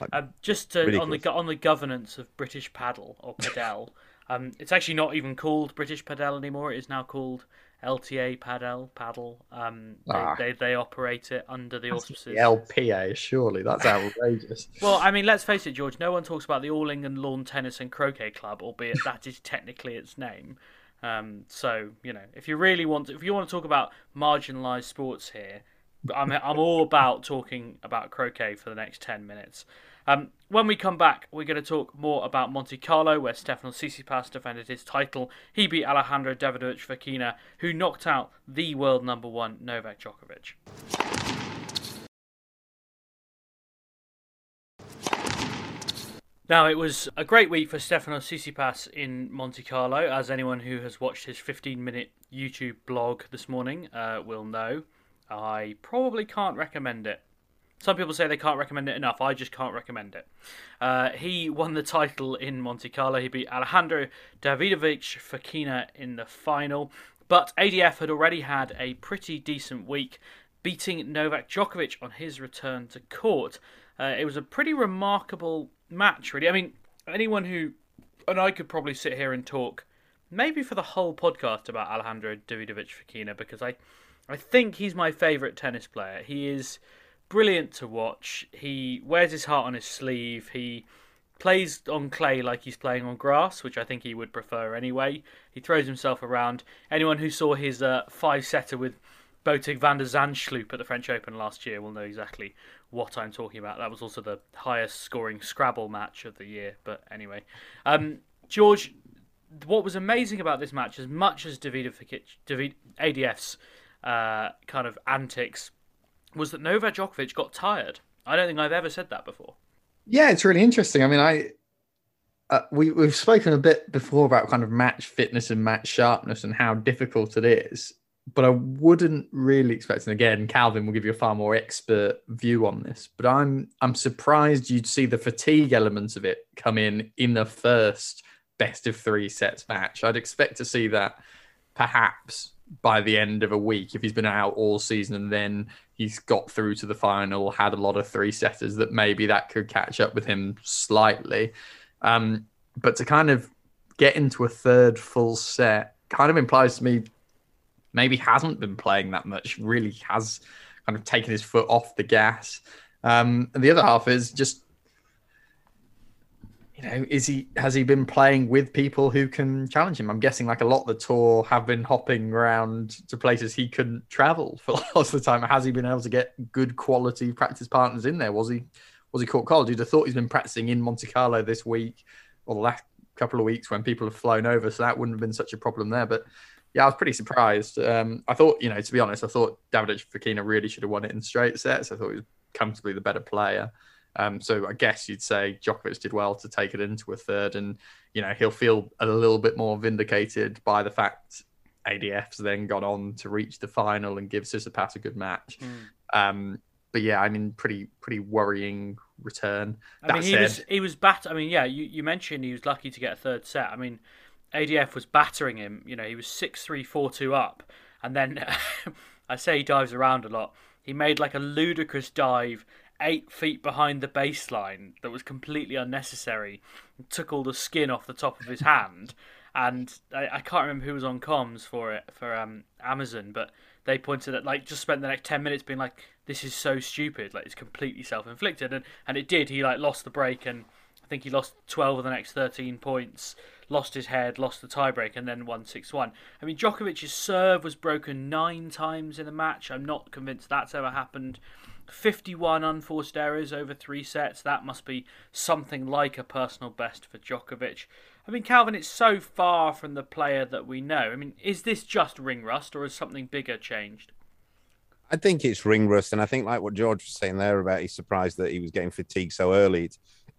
Speaker 1: Like, um, just to, on the on the governance of British paddle or padel, um, it's actually not even called British Padel anymore. It is now called LTA Padel Paddle. Um, ah. they, they, they operate it under the auspices. The
Speaker 2: LPA, surely that's outrageous.
Speaker 1: well, I mean, let's face it, George. No one talks about the All England Lawn Tennis and Croquet Club, albeit that is technically its name. Um, so you know, if you really want, to, if you want to talk about marginalised sports here, I'm I'm all about talking about croquet for the next ten minutes. Um, when we come back, we're going to talk more about Monte Carlo, where Stefanos Tsitsipas defended his title. He beat Alejandro Davidovich Fokina, who knocked out the world number one Novak Djokovic. Now, it was a great week for Stefanos Tsitsipas in Monte Carlo, as anyone who has watched his 15 minute YouTube blog this morning uh, will know. I probably can't recommend it. Some people say they can't recommend it enough. I just can't recommend it. Uh, he won the title in Monte Carlo. He beat Alejandro Davidovich Fokina in the final. But ADF had already had a pretty decent week, beating Novak Djokovic on his return to court. Uh, it was a pretty remarkable match, really. I mean, anyone who, and I could probably sit here and talk, maybe for the whole podcast about Alejandro Davidovich Fokina because I, I think he's my favourite tennis player. He is brilliant to watch. He wears his heart on his sleeve. He plays on clay like he's playing on grass, which I think he would prefer anyway. He throws himself around. Anyone who saw his uh, five setter with Botic van der Zandschulp at the French Open last year will know exactly what I'm talking about. That was also the highest scoring Scrabble match of the year. But anyway, um, George, what was amazing about this match, as much as David, David ADF's uh, kind of antics, was that Novak Djokovic got tired. I don't think I've ever said that before.
Speaker 2: Yeah, it's really interesting. I mean, I uh, we we've spoken a bit before about kind of match fitness and match sharpness and how difficult it is but I wouldn't really expect. And again, Calvin will give you a far more expert view on this. But I'm I'm surprised you'd see the fatigue elements of it come in in the first best of three sets match. I'd expect to see that perhaps by the end of a week if he's been out all season and then he's got through to the final, had a lot of three setters that maybe that could catch up with him slightly. Um, but to kind of get into a third full set kind of implies to me maybe hasn't been playing that much, really has kind of taken his foot off the gas. Um, and the other half is just, you know, is he has he been playing with people who can challenge him? I'm guessing like a lot of the tour have been hopping around to places he couldn't travel for lots of the time. Has he been able to get good quality practice partners in there? Was he was he caught cold? You'd have thought he's been practicing in Monte Carlo this week or the last couple of weeks when people have flown over, so that wouldn't have been such a problem there. But yeah, I was pretty surprised. Um, I thought, you know, to be honest, I thought David Fokina really should have won it in straight sets. I thought he was comfortably the better player. Um, so I guess you'd say Djokovic did well to take it into a third, and you know he'll feel a little bit more vindicated by the fact ADF's then got on to reach the final and give Tsitsipas a good match. Mm. Um, but yeah, I mean, pretty pretty worrying return.
Speaker 1: I that mean, he said, was he was bat. I mean, yeah, you, you mentioned he was lucky to get a third set. I mean, ADF was battering him. You know, he was six three four two up, and then I say he dives around a lot. He made like a ludicrous dive eight feet behind the baseline that was completely unnecessary. Took all the skin off the top of his hand, and I, I can't remember who was on comms for it for um, Amazon, but they pointed at like just spent the next ten minutes being like, "This is so stupid. Like it's completely self inflicted," and and it did. He like lost the break, and I think he lost twelve of the next thirteen points lost his head, lost the tiebreak, and then won 6 1. I mean, Djokovic's serve was broken nine times in the match. I'm not convinced that's ever happened. 51 unforced errors over three sets. That must be something like a personal best for Djokovic. I mean, Calvin, it's so far from the player that we know. I mean, is this just ring rust or has something bigger changed?
Speaker 3: I think it's ring rust, and I think like what George was saying there about he's surprised that he was getting fatigued so early.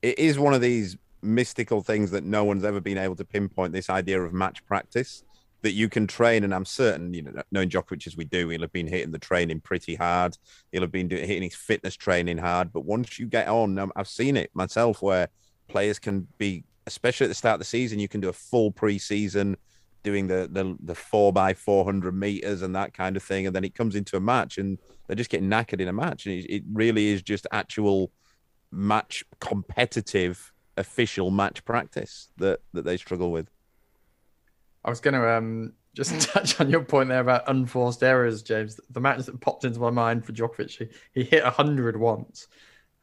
Speaker 3: It is one of these mystical things that no one's ever been able to pinpoint this idea of match practice that you can train. And I'm certain, you know, knowing Djokovic as we do, he'll have been hitting the training pretty hard. He'll have been doing, hitting his fitness training hard. But once you get on, um, I've seen it myself where players can be, especially at the start of the season, you can do a full preseason doing the the, the four by 400 meters and that kind of thing. And then it comes into a match and they're just getting knackered in a match. And it, it really is just actual match competitive official match practice that that they struggle with.
Speaker 2: I was going to um, just touch on your point there about unforced errors, James. The match that popped into my mind for Djokovic, he, he hit 100 once.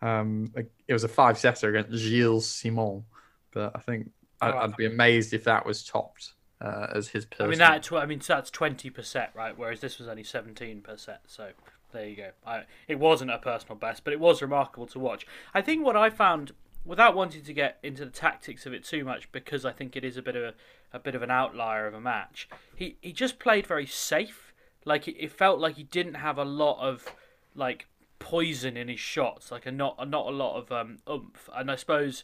Speaker 2: Um, it was a five setter against Gilles Simon, but I think I'd, I'd be amazed if that was topped uh, as his. Personal.
Speaker 1: I mean that. I mean that's twenty percent, right? Whereas this was only seventeen percent. So There you go. I, it wasn't a personal best, but it was remarkable to watch. I think what I found, without wanting to get into the tactics of it too much, because I think it is a bit of a, a bit of an outlier of a match. He he just played very safe. Like it, it felt like he didn't have a lot of like poison in his shots, like a not a, not a lot of um, oomph. And I suppose,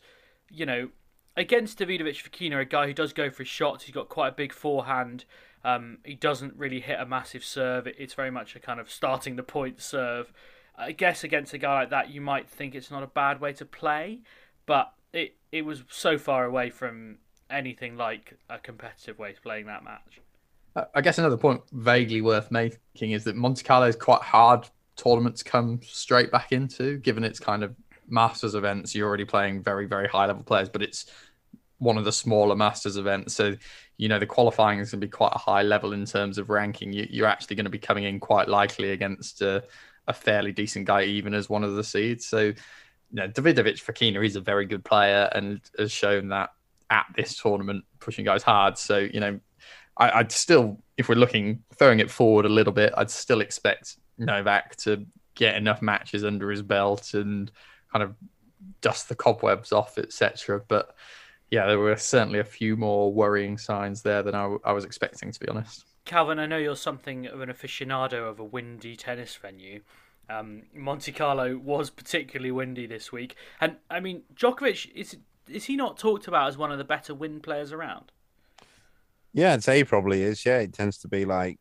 Speaker 1: you know, against Davidovich Fokina, a guy who does go for his shots, he's got quite a big forehand. Um, he doesn't really hit a massive serve. It's very much a kind of starting the point serve. I guess against a guy like that, you might think it's not a bad way to play, but it it was so far away from anything like a competitive way of playing that match.
Speaker 2: I guess another point vaguely worth making is that Monte Carlo is quite hard tournament to come straight back into, given its kind of Masters events. You're already playing very, very high level players, but it's one of the smaller Masters events. So, you know, the qualifying is going to be quite a high level in terms of ranking. You, are actually going to be coming in quite likely against a, a, fairly decent guy, even as one of the seeds. So, you know, Davidovich Fokina is a very good player and has shown that at this tournament, pushing guys hard. So, you know, I, would still, if we're looking, throwing it forward a little bit, I'd still expect Novak to get enough matches under his belt and kind of dust the cobwebs off, etc. But yeah, there were certainly a few more worrying signs there than I, I was expecting, to be honest.
Speaker 1: Calvin, I know you're something of an aficionado of a windy tennis venue. Um, Monte Carlo was particularly windy this week, and I mean, Djokovic is is he not talked about as one of the better wind players around?
Speaker 3: Yeah, I'd say he probably is. Yeah, it tends to be like,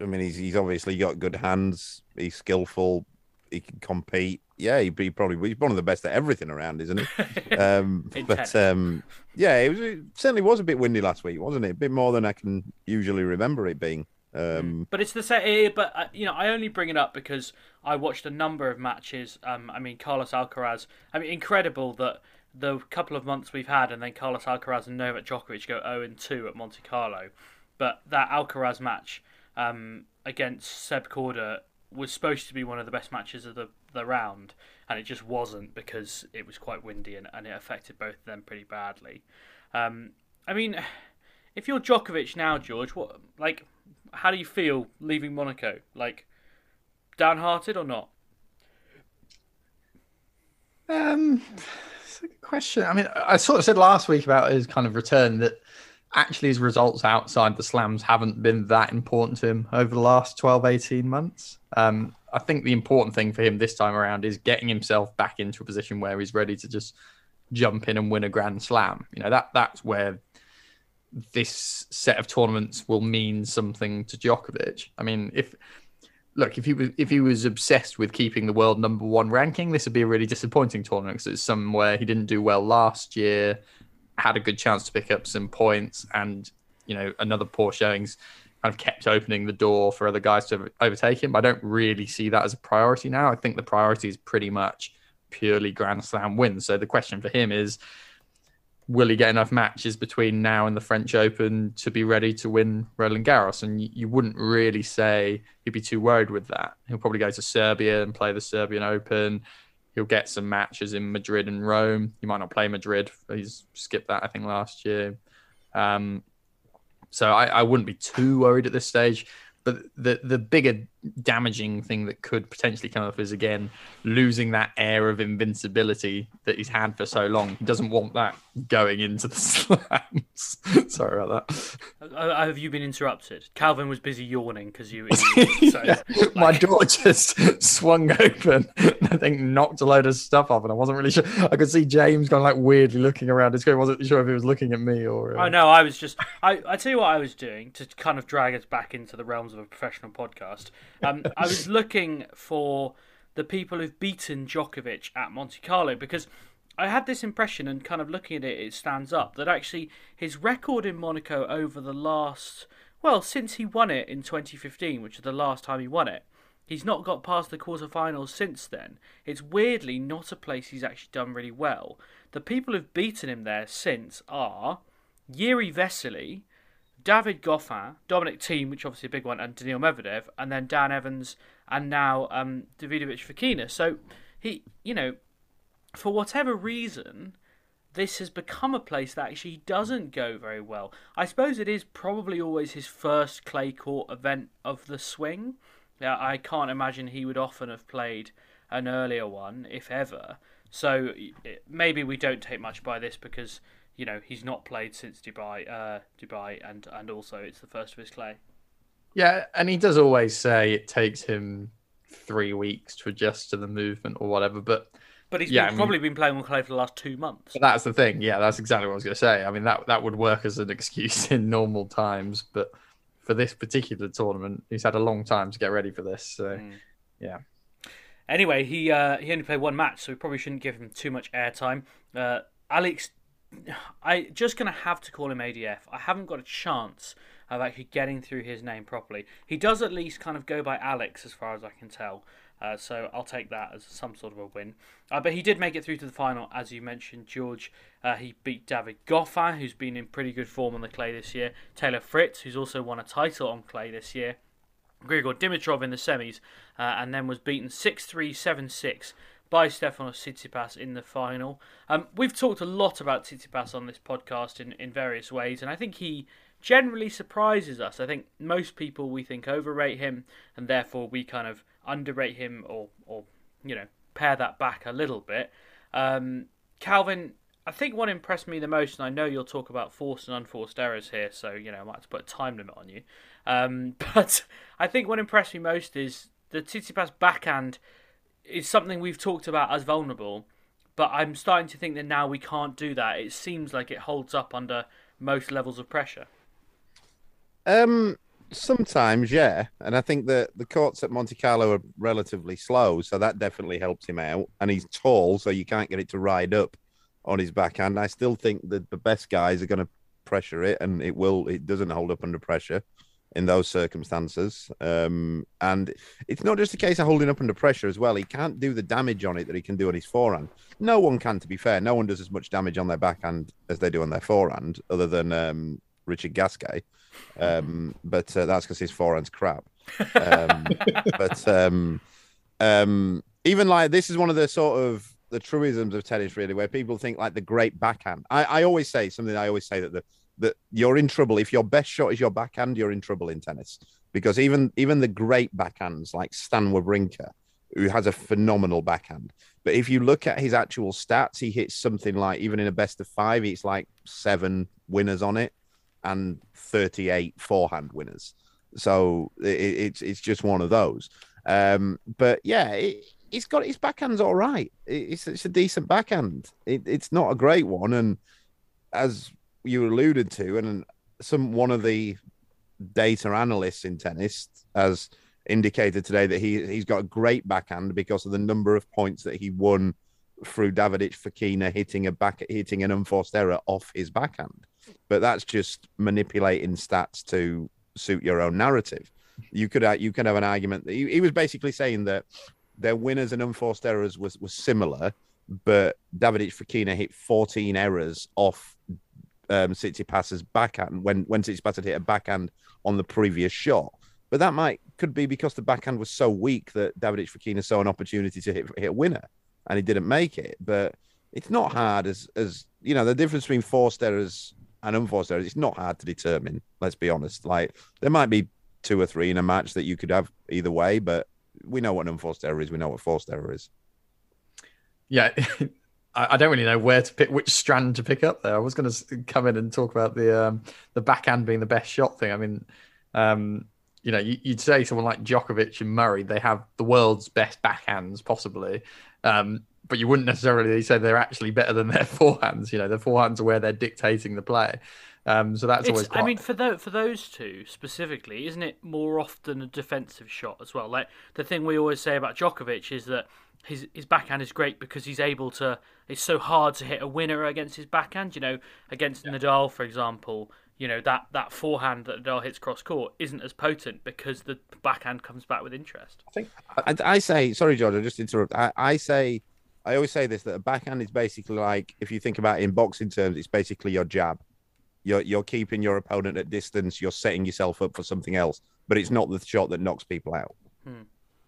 Speaker 3: I mean, he's he's obviously got good hands. He's skillful. He can compete yeah, he'd be probably he's one of the best at everything around, isn't he? um, but um, yeah, it was it certainly was a bit windy last week, wasn't it? A bit more than I can usually remember it being. Um,
Speaker 1: but it's the same. Eh, but uh, you know, I only bring it up because I watched a number of matches. Um, I mean, Carlos Alcaraz. I mean, incredible that the couple of months we've had, and then Carlos Alcaraz and Novak Djokovic go 0 and 2 at Monte Carlo. But that Alcaraz match um, against Seb Korda was supposed to be one of the best matches of the, the round, and it just wasn't because it was quite windy and, and it affected both of them pretty badly. Um, I mean, if you're Djokovic now, George, what like how do you feel leaving Monaco? Like downhearted or not?
Speaker 2: Um, it's a good question. I mean, I sort of said last week about his kind of return that actually his results outside the slams haven't been that important to him over the last 12, 18 months. Um, I think the important thing for him this time around is getting himself back into a position where he's ready to just jump in and win a grand slam. You know, that that's where this set of tournaments will mean something to Djokovic. I mean, if look, if he was if he was obsessed with keeping the world number one ranking, this would be a really disappointing tournament because it's somewhere he didn't do well last year had a good chance to pick up some points, and you know another poor showings kind of kept opening the door for other guys to overtake him. But I don't really see that as a priority now. I think the priority is pretty much purely Grand Slam wins. So the question for him is will he get enough matches between now and the French Open to be ready to win Roland Garros? And you, you, wouldn't really say he'd be too worried with that. He'll probably go to Serbia and play the Serbian Open he'll get some matches in Madrid and Rome. He might not play Madrid. He's skipped that, I think, last year. Um, so I, I, wouldn't be too worried at this stage. But the the bigger damaging thing that could potentially come up is again losing that air of invincibility that he's had for so long. He doesn't want that going into the slams. Sorry about that.
Speaker 1: Uh, have you been interrupted? Calvin was busy yawning because you. you
Speaker 2: so, yeah. like... My door just swung open. I think knocked a load of stuff off, and I wasn't really sure. I could see James going like weirdly looking around his. I wasn't sure if he was looking at me or.
Speaker 1: Uh... Oh no, I was just. I I tell you what I was doing to kind of drag us back into the realms of a professional podcast. Um, I was looking for the people who've beaten Djokovic at Monte Carlo because I had this impression, and kind of looking at it, it stands up that actually his record in Monaco over the last, well, since he won it in 2015, which is the last time he won it, he's not got past the quarterfinals since then. It's weirdly not a place he's actually done really well. The people who've beaten him there since are Jiri Vesely, David Goffin, Dominic Thiem, which obviously a big one, and Daniil Medvedev, and then Dan Evans, and now um, Davidovich Fokina. So he, you know, for whatever reason, this has become a place that actually doesn't go very well. I suppose it is probably always his first clay court event of the swing, I can't imagine he would often have played an earlier one, if ever. So maybe we don't take much by this because you know he's not played since Dubai, uh, Dubai, and and also it's the first of his clay.
Speaker 2: Yeah, and he does always say it takes him three weeks to adjust to the movement or whatever, but.
Speaker 1: But he's yeah, been, probably been playing on clay for the last two months.
Speaker 2: That's the thing. Yeah, that's exactly what I was going to say. I mean, that that would work as an excuse in normal times, but for this particular tournament, he's had a long time to get ready for this. So, mm. yeah.
Speaker 1: Anyway, he uh, he only played one match, so we probably shouldn't give him too much airtime. Uh, Alex, I just gonna have to call him ADF. I haven't got a chance of actually getting through his name properly. He does at least kind of go by Alex, as far as I can tell. Uh, so I'll take that as some sort of a win. Uh, but he did make it through to the final, as you mentioned, George. Uh, he beat David Goffin, who's been in pretty good form on the clay this year. Taylor Fritz, who's also won a title on clay this year. Grigor Dimitrov in the semis, uh, and then was beaten 6 3 7 6 by Stefanos Tsitsipas in the final. Um, we've talked a lot about Tsitsipas on this podcast in, in various ways, and I think he generally surprises us. I think most people we think overrate him, and therefore we kind of underrate him or, or you know, pare that back a little bit. Um, Calvin, I think what impressed me the most, and I know you'll talk about forced and unforced errors here, so you know I might have to put a time limit on you. Um, but I think what impressed me most is the Tsitsipas backhand is something we've talked about as vulnerable, but I'm starting to think that now we can't do that. It seems like it holds up under most levels of pressure.
Speaker 3: Um, sometimes, yeah, and I think that the courts at Monte Carlo are relatively slow, so that definitely helps him out. And he's tall, so you can't get it to ride up on his backhand. I still think that the best guys are going to pressure it, and it will. It doesn't hold up under pressure in those circumstances. Um, and it's not just a case of holding up under pressure as well. He can't do the damage on it that he can do on his forehand. No one can, to be fair. No one does as much damage on their backhand as they do on their forehand, other than um, Richard Gasquet. Um, but uh, that's because his forehand's crap. Um, but um, um, even like this is one of the sort of the truisms of tennis, really, where people think like the great backhand. I, I always say something. I always say that the that you're in trouble if your best shot is your backhand. You're in trouble in tennis because even even the great backhands like Stan Wawrinka, who has a phenomenal backhand, but if you look at his actual stats, he hits something like even in a best of five, it's like seven winners on it and 38 forehand winners. So it, it's it's just one of those. Um, but yeah, it, he's got his backhand's all right. It's it's a decent backhand. It, it's not a great one, and as you alluded to, and some one of the data analysts in tennis has indicated today that he he's got a great backhand because of the number of points that he won through Davidovich Fokina hitting a back hitting an unforced error off his backhand. But that's just manipulating stats to suit your own narrative. You could uh, you could have an argument that he, he was basically saying that their winners and unforced errors was was similar, but Davidovich Fokina hit 14 errors off um, Tsitsipas's backhand when when Tsitsipas had hit a backhand on the previous shot. But that might could be because the backhand was so weak that Davidovich Fokina saw an opportunity to hit, hit a winner and he didn't make it. But it's not hard as as you know the difference between forced errors and unforced errors. It's not hard to determine. Let's be honest. Like there might be two or three in a match that you could have either way, but we know what an unforced error is. We know what forced error is.
Speaker 2: Yeah. I don't really know where to pick which strand to pick up there. I was going to come in and talk about the um, the backhand being the best shot thing. I mean, um, you know, you, would say someone like Djokovic and Murray, they have the world's best backhands, possibly, um, but you wouldn't necessarily say they're actually better than their forehands. You know, their forehands are where they're dictating the play. Um, so that's it's, always. Quite...
Speaker 1: I mean, for those for those two specifically, isn't it more often a defensive shot as well? Like the thing we always say about Djokovic is that his his backhand is great because he's able to. It's so hard to hit a winner against his backhand. You know, against yeah. Nadal, for example, you know that that forehand that Nadal hits cross court isn't as potent because the backhand comes back with interest.
Speaker 3: I think I, I say sorry, George. I just interrupt. I, I say I always say this that a backhand is basically like if you think about it in boxing terms, it's basically your jab. You're you're keeping your opponent at distance. You're setting yourself up for something else, but it's not the shot that knocks people out.
Speaker 2: Hmm.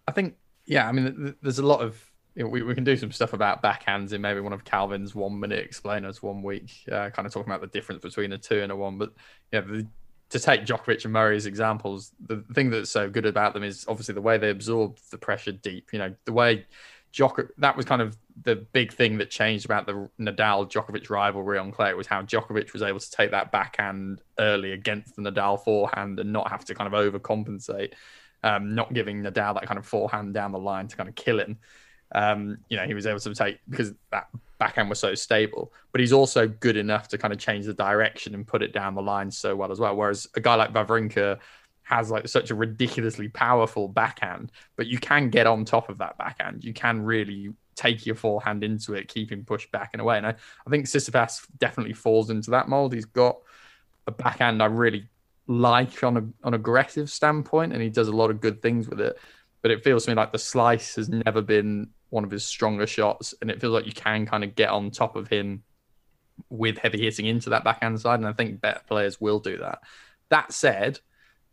Speaker 2: I think yeah. I mean, there's a lot of you know, we, we can do some stuff about backhands in maybe one of Calvin's one minute explainers one week, uh, kind of talking about the difference between a two and a one. But yeah, the, to take Djokovic and Murray's examples, the thing that's so good about them is obviously the way they absorb the pressure deep. You know, the way Djokovic, that was kind of the big thing that changed about the Nadal Djokovic rivalry on clay was how Djokovic was able to take that backhand early against the Nadal forehand and not have to kind of overcompensate, um, not giving Nadal that kind of forehand down the line to kind of kill him. Um, you know, he was able to take because that backhand was so stable, but he's also good enough to kind of change the direction and put it down the line so well as well. Whereas a guy like Wawrinka has like such a ridiculously powerful backhand, but you can get on top of that backhand. You can really take your forehand into it, keep him pushed back and away. And I, I think Tsitsipas definitely falls into that mold. He's got a backhand I really like on a on aggressive standpoint, and he does a lot of good things with it. But it feels to me like the slice has never been one of his stronger shots, and it feels like you can kind of get on top of him with heavy hitting into that backhand side, and I think better players will do that. That said,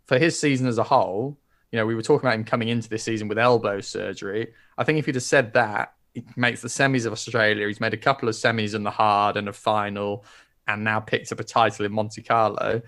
Speaker 2: for his season as a whole, you know, we were talking about him coming into this season with elbow surgery. I think if he'd have said that, he makes the semis of Australia. He's made a couple of semis in the hard and a final, and now picked up a title in Monte Carlo.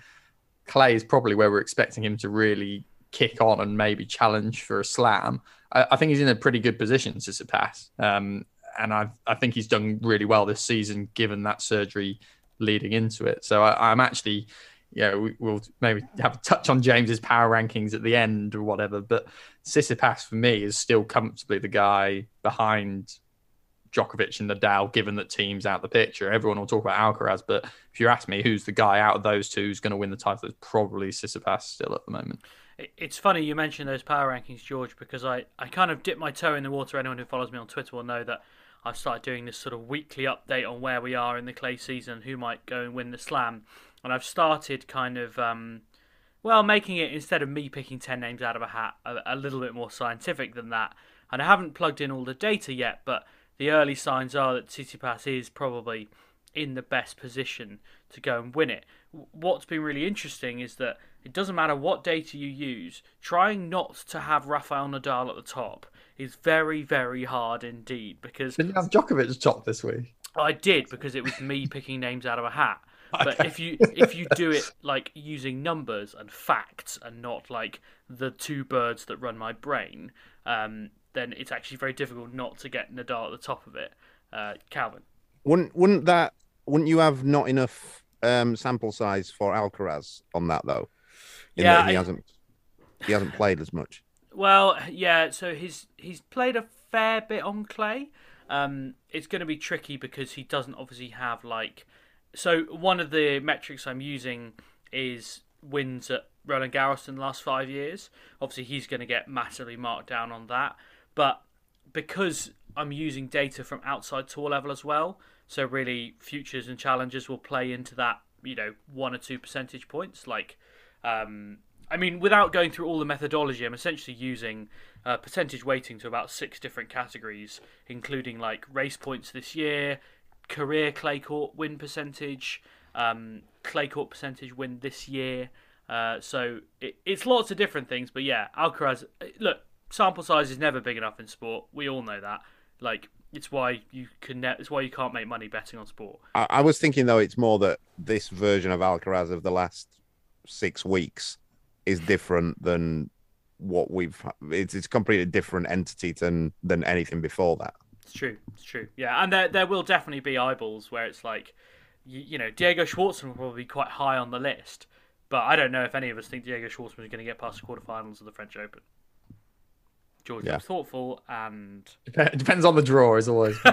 Speaker 2: Clay is probably where we're expecting him to really kick on and maybe challenge for a slam. I, I think he's in a pretty good position to surpass. Um, and I, I think he's done really well this season, given that surgery leading into it. So I, I'm actually, yeah, we, will maybe have a touch on James's power rankings at the end or whatever. But Tsitsipas for me is still comfortably the guy behind Djokovic and Nadal, given that Thiem's out the picture. Everyone will talk about Alcaraz, but if you ask me who's the guy out of those two who's going to win the title, it's probably Tsitsipas still at the moment.
Speaker 1: It's funny you mentioned those power rankings, George, because I, I kind of dip my toe in the water. Anyone who follows me on Twitter will know that I've started doing this sort of weekly update on where we are in the clay season, who might go and win the slam. And I've started kind of, um, well, making it instead of me picking 10 names out of a hat, a, a little bit more scientific than that. And I haven't plugged in all the data yet, but the early signs are that Tsitsipas is probably in the best position to go and win it. What's been really interesting is that it doesn't matter what data you use, trying not to have Rafael Nadal at the top is very, very hard indeed. Because
Speaker 2: did you have Djokovic at the top this week?
Speaker 1: I did because it was me picking names out of a hat. But if you if you do it like using numbers and facts and not like the two birds that run my brain, um, then it's actually very difficult not to get Nadal at the top of it. Uh, Calvin,
Speaker 3: wouldn't wouldn't that wouldn't you have not enough um, sample size for Alcaraz on that though? In yeah, he I... hasn't he hasn't played as much.
Speaker 1: Well, yeah. So he's he's played a fair bit on clay. Um, it's going to be tricky because he doesn't obviously have like. So one of the metrics I'm using is wins at Roland Garros in the last five years. Obviously, he's going to get massively marked down on that. But because I'm using data from outside tour level as well, so really futures and challenges will play into that. You know, one or two percentage points, like um, I mean, without going through all the methodology, I'm essentially using uh, percentage weighting to about six different categories, including like race points this year, career clay court win percentage, um, clay court percentage win this year. Uh, so it, it's lots of different things, but yeah, Alcaraz. Look, sample size is never big enough in sport. We all know that. Like it's why you can. Ne- it's why you can't make money betting on sport.
Speaker 3: I, I was thinking though, it's more that this version of Alcaraz of the last six weeks is different than what we've it's it's completely different entity than than anything before that
Speaker 1: it's true it's true yeah and there there will definitely be eyeballs where it's like you, you know diego schwartzman will probably be quite high on the list but i don't know if any of us think diego schwartzman is going to get past the quarterfinals of the french open george yeah. was thoughtful and
Speaker 2: it depends on the draw as always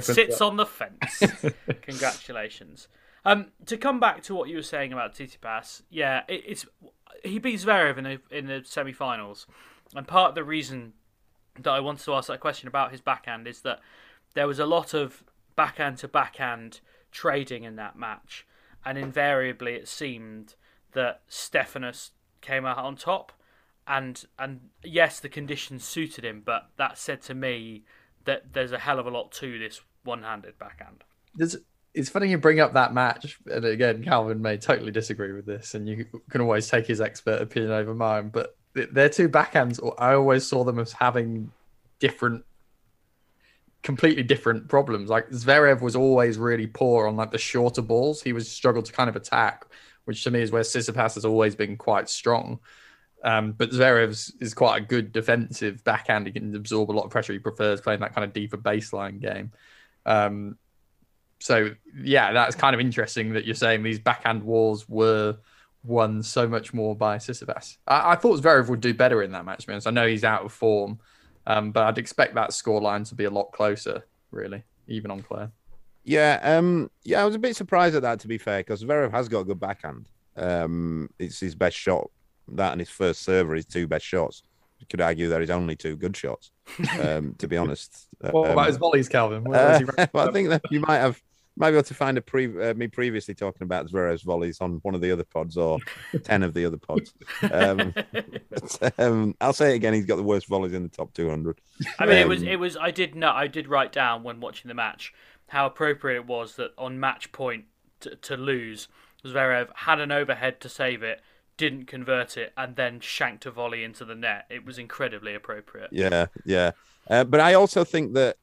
Speaker 1: sits on the fence. Congratulations. Um, to come back to what you were saying about Tsitsipas, yeah, it, it's he beats Zverev in the in the semi-finals, and part of the reason that I wanted to ask that question about his backhand is that there was a lot of backhand to backhand trading in that match, and invariably it seemed that Stefanos came out on top, and and yes, the conditions suited him, but that said to me that there's a hell of a lot to this one-handed backhand.
Speaker 2: There's it's funny you bring up that match, and again, Calvin may totally disagree with this, and you can always take his expert opinion over mine. But their two backhands, I always saw them as having different, completely different problems. Like Zverev was always really poor on like the shorter balls; he was struggled to kind of attack. which to me is where Tsitsipas has always been quite strong. Um, but Zverev is quite a good defensive backhand. He can absorb a lot of pressure. He prefers playing that kind of deeper baseline game. Um, so yeah, that's kind of interesting that you're saying these backhand wars were won so much more by Tsitsipas. I, I thought Zverev would do better in that match, man. I know he's out of form, um, but I'd expect that scoreline to be a lot closer, really, even on clay.
Speaker 3: Yeah, um, yeah, I was a bit surprised at that to be fair, because Zverev has got a good backhand. Um, it's his best shot. That and his first serve are his two best shots. You could argue they're his only two good shots, um, to be honest.
Speaker 2: what about his volleys, Calvin?
Speaker 3: Uh, well, I think that you might have might be able to find a pre- uh, me previously talking about Zverev's volleys on one of the other pods or ten of the other pods. Um, but, um, I'll say it again. He's got the worst volleys in the top 200.
Speaker 1: I mean, um, it was it was. I did know. I did write down when watching the match how appropriate it was that on match point to, to lose, Zverev had an overhead to save it, didn't convert it, and then shanked a volley into the net. It was incredibly appropriate.
Speaker 3: Yeah, yeah. Uh, but I also think that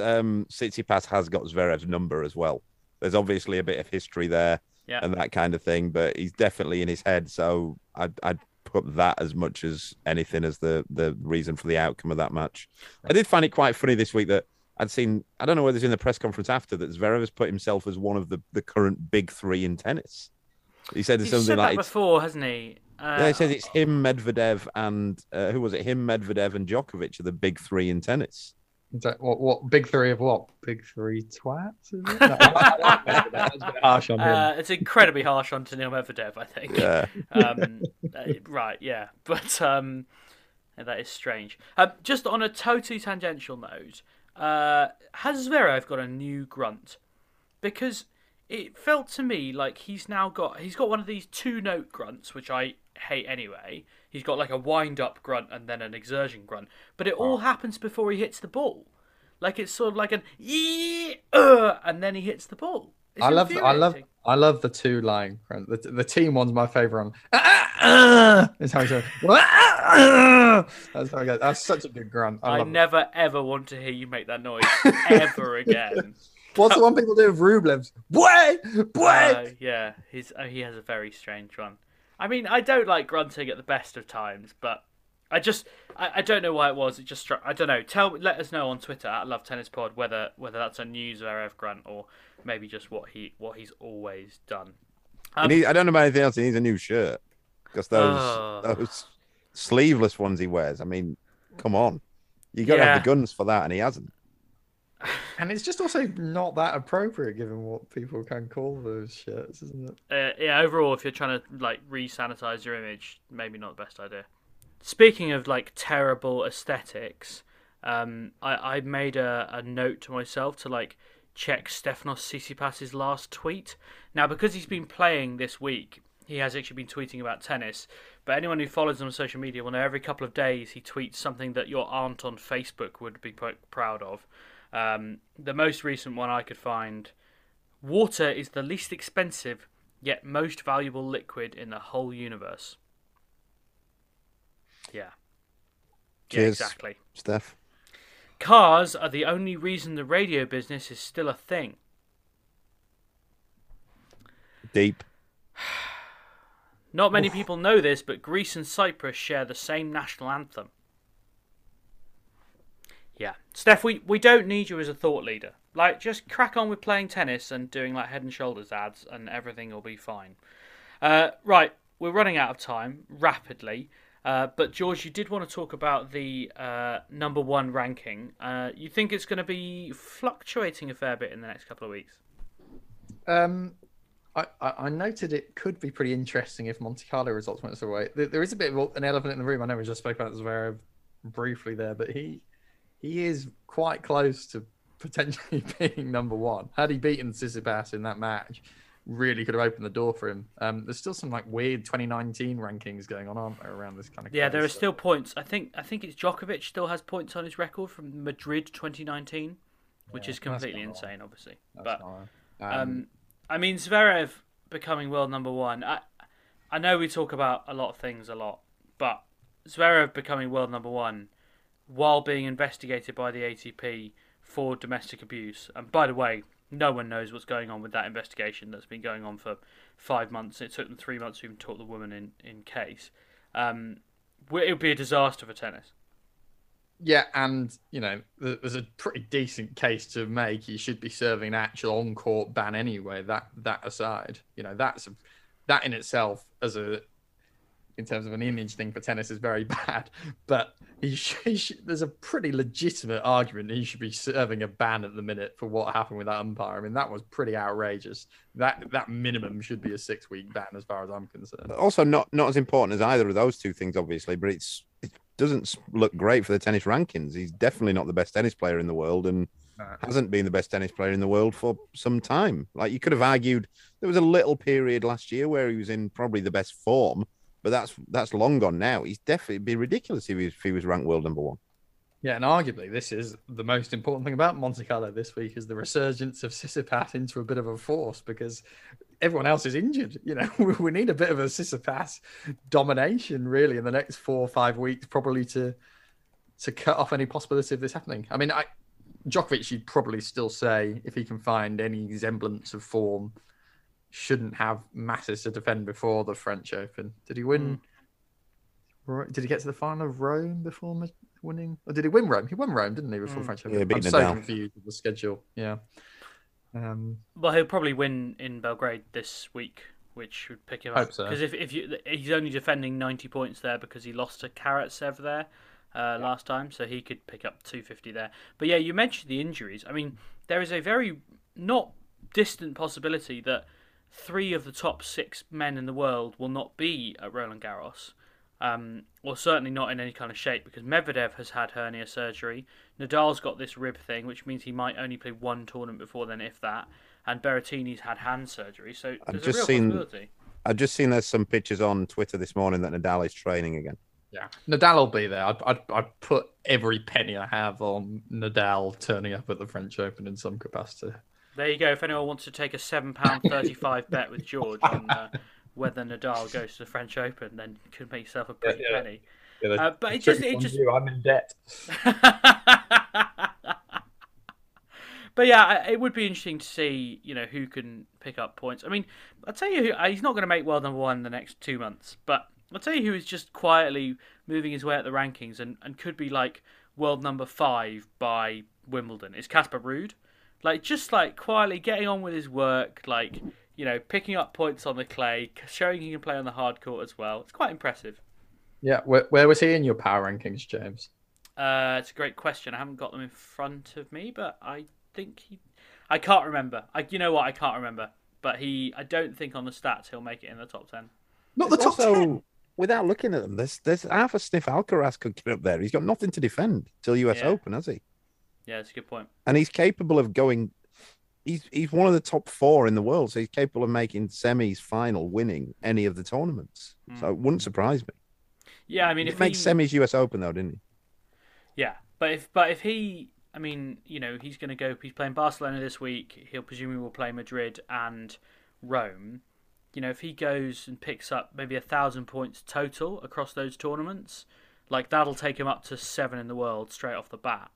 Speaker 3: um, Pass has got Zverev's number as well. There's obviously a bit of history there
Speaker 1: yeah.
Speaker 3: and that kind of thing, but he's definitely in his head. So I'd, I'd put that as much as anything as the the reason for the outcome of that match. I did find it quite funny this week that I'd seen. I don't know whether it's in the press conference after that Zverev has put himself as one of the the current big three in tennis. He said
Speaker 1: He's
Speaker 3: something
Speaker 1: said
Speaker 3: like
Speaker 1: that before, hasn't he? Uh,
Speaker 3: yeah, he says it's him, Medvedev, and uh, who was it? Him, Medvedev, and Djokovic are the big three in tennis.
Speaker 2: That, what, what big three of what? Big three twats? Is it? That's harsh on him.
Speaker 1: Uh, it's incredibly harsh on Daniil Medvedev, I think.
Speaker 3: Yeah.
Speaker 1: um, uh, right, yeah, but um, that is strange. Um, just on a totally tangential note, uh, has Zverev got a new grunt? Because it felt to me like he's now got he's got one of these two note grunts, which I hate anyway. He's got like a wind up grunt and then an exertion grunt, but it all happens before he hits the ball. Like it's sort of like an uh, and then he hits the ball. It's
Speaker 2: I love, I love. I love the two line grunt. The, the Thiem one's my favorite one. That's how he. That's how goes. That's such a good grunt. I,
Speaker 1: I
Speaker 2: love it.
Speaker 1: never ever want to hear you make that noise ever again.
Speaker 2: What's the one people do with Rublev's? Boy, boy.
Speaker 1: Uh, yeah, he's uh, he has a very strange one. I mean, I don't like grunting at the best of times, but I just I, I don't know why it was. It just struck. I don't know. Tell let us know on Twitter at Love Tennis Pod whether whether that's a new Zverev grunt or maybe just what he what he's always done. Um,
Speaker 3: need- I don't know about anything else. He needs a new shirt because those
Speaker 1: Oh.
Speaker 3: those sleeveless ones he wears. I mean, come on, you got to
Speaker 1: Yeah.
Speaker 3: have the guns for that, and he hasn't.
Speaker 2: And it's just also not that appropriate given what people can call those shirts, isn't it?
Speaker 1: uh, yeah, overall, if you're trying to like re-sanitize your image, maybe not the best idea. Speaking of like terrible aesthetics, um, I, I made a, a note to myself to like check Stefanos Tsitsipas's last tweet. Now, because he's been playing this week, he has actually been tweeting about tennis. But anyone who follows him on social media will know every couple of days he tweets something that your aunt on Facebook would be quite proud of. Um, the most recent one I could find Water is the least expensive yet most valuable liquid in the whole universe. Yeah. Yeah,
Speaker 3: Cheers.
Speaker 1: exactly.
Speaker 3: Steph.
Speaker 1: Cars are the only reason the radio business is still a thing.
Speaker 3: Deep.
Speaker 1: Not many people know this, but Greece and Cyprus share the same national anthem. Yeah. Steph, we, we don't need you as a thought leader. Like, just crack on with playing tennis and doing, like, head and shoulders ads, and everything will be fine. Uh, right, we're running out of time rapidly. Uh, but, George, you did want to talk about the uh, number one ranking. Uh, you think it's going to be fluctuating a fair bit in the next couple of weeks?
Speaker 2: Um, I, I noted it could be pretty interesting if Monte Carlo results went the way. There, there is a bit of an elephant in the room. I know we just spoke about Zverev briefly there, but he he is quite close to potentially being number one. Had he beaten Tsitsipas in that match, really could have opened the door for him. Um, there's still some like weird 2019 rankings going on, aren't there, around this kind of?
Speaker 1: Yeah, there are
Speaker 2: so-
Speaker 1: still points. I think I think it's Djokovic still has points on his record from Madrid 2019, which
Speaker 2: Yeah,
Speaker 1: is completely insane, obviously.
Speaker 2: That's
Speaker 1: but
Speaker 2: not-
Speaker 1: um, I mean, Zverev becoming world number one. I I know we talk about a lot of things a lot, but Zverev becoming world number one while being investigated by the ATP for domestic abuse. And by the way, no one knows what's going on with that investigation that's been going on for five months. It took them three months to even talk to the woman in in case. Um, it would be a disaster for tennis.
Speaker 2: Yeah, and you know, there's a pretty decent case to make. He should be serving an actual on-court ban anyway. That that aside, you know, that's that in itself as a in terms of an image thing for tennis is very bad. But he, he there's a pretty legitimate argument that he should be serving a ban at the minute for what happened with that umpire. I mean, that was pretty outrageous. That that minimum should be a six week ban, as far as I'm concerned.
Speaker 3: Also, not not as important as either of those two things, obviously, but it's it doesn't look great for the tennis rankings. He's definitely not the best tennis player in the world, and. Hasn't been the best tennis player in the world for some time. Like you could have argued, there was a little period last year where he was in probably the best form, but that's that's long gone now. He's definitely be ridiculous if he, was, if he was ranked world number one.
Speaker 2: Yeah, and arguably this is the most important thing about Monte Carlo this week is the resurgence of Tsitsipas into a bit of a force because everyone else is injured. You know, we need a bit of a Tsitsipas domination really in the next four or five weeks, probably to to cut off any possibility of this happening. I mean, I, Djokovic, you'd probably still say if he can find any semblance of form shouldn't have masses to defend before the French Open. Did he win? Mm. Did he get to the final of Rome before winning? Or did he win Rome? He won Rome, didn't he, before mm. French Open? Yeah, I'm so confused with the schedule. Yeah.
Speaker 1: Um, well, he'll probably win in Belgrade this week, which would pick him up. Because so. if, if you, he's only defending 90 points there because he lost to Karatsev there uh, yeah. last time, so he could pick up 250 there. But yeah, you mentioned the injuries. I mean, there is a very not distant possibility that three of the top six men in the world will not be at Roland Garros, um, or certainly not in any kind of shape because Medvedev has had hernia surgery. Nadal's got this rib thing, which means he might only play one tournament before then, if that. And Berrettini's had hand surgery, so I've just seen.
Speaker 3: I've just seen there's some pictures on Twitter this morning that Nadal is training again.
Speaker 2: Yeah, Nadal will be there. I'd, I'd, I'd put every penny I have on Nadal turning up at the French Open in some capacity.
Speaker 1: There you go. If anyone wants to take a seven pound thirty-five bet with George on uh, whether Nadal goes to the French Open, then you could make yourself a pretty yeah, yeah. penny. Yeah, uh, but it just, it just.
Speaker 2: You, I'm in debt.
Speaker 1: but yeah, it would be interesting to see, you know, who can pick up points. I mean, I'll tell you who uh, he's not going to make world number one in the next two months, but I'll tell you who is just quietly moving his way up the rankings and, and could be like world number five by Wimbledon. Is Casper Ruud. Like just like quietly getting on with his work, like you know, picking up points on the clay, showing he can play on the hard court as well. It's quite impressive.
Speaker 2: Yeah, where, where was he in your power rankings, James?
Speaker 1: Uh, it's a great question. I haven't got them in front of me, but I think he. I can't remember. I, you know what? I can't remember. But he, I don't think on the stats he'll make it in the top ten.
Speaker 2: Not the top also, ten.
Speaker 3: Without looking at them, there's there's half a sniff Alcaraz could get up there. He's got nothing to defend till US yeah. Open, has he?
Speaker 1: Yeah, it's a good point.
Speaker 3: And he's capable of going. He's he's one of the top four in the world, so he's capable of making semis, final, winning any of the tournaments. Mm. So it wouldn't surprise me.
Speaker 1: Yeah, I mean, if
Speaker 3: he if makes he... semis US Open though, didn't he?
Speaker 1: Yeah, but if but if he, I mean, you know, he's going to go. He's playing Barcelona this week. He'll presumably will play Madrid and Rome. You know, if he goes and picks up maybe a thousand points total across those tournaments, like that'll take him up to seven in the world straight off the bat.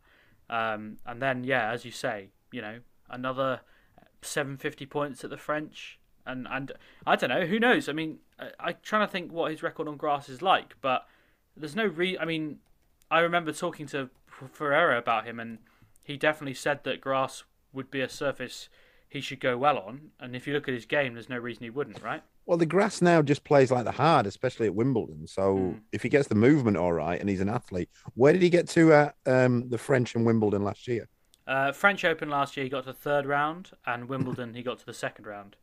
Speaker 1: Um, and then, yeah, as you say, you know, another 750 points at the French. And, and I don't know, who knows? I mean, I, am trying to think what his record on grass is like, but there's no re. I mean, I remember talking to Ferreira about him, and he definitely said that grass would be a surface he should go well on. And if you look at his game, there's no reason he wouldn't, right?
Speaker 3: Well, the grass now just plays like the hard, especially at Wimbledon. So mm. if he gets the movement all right and he's an athlete, where did he get to at um, the French and Wimbledon last year?
Speaker 1: Uh, French Open last year, he got to the third round, and Wimbledon, he got to the second round.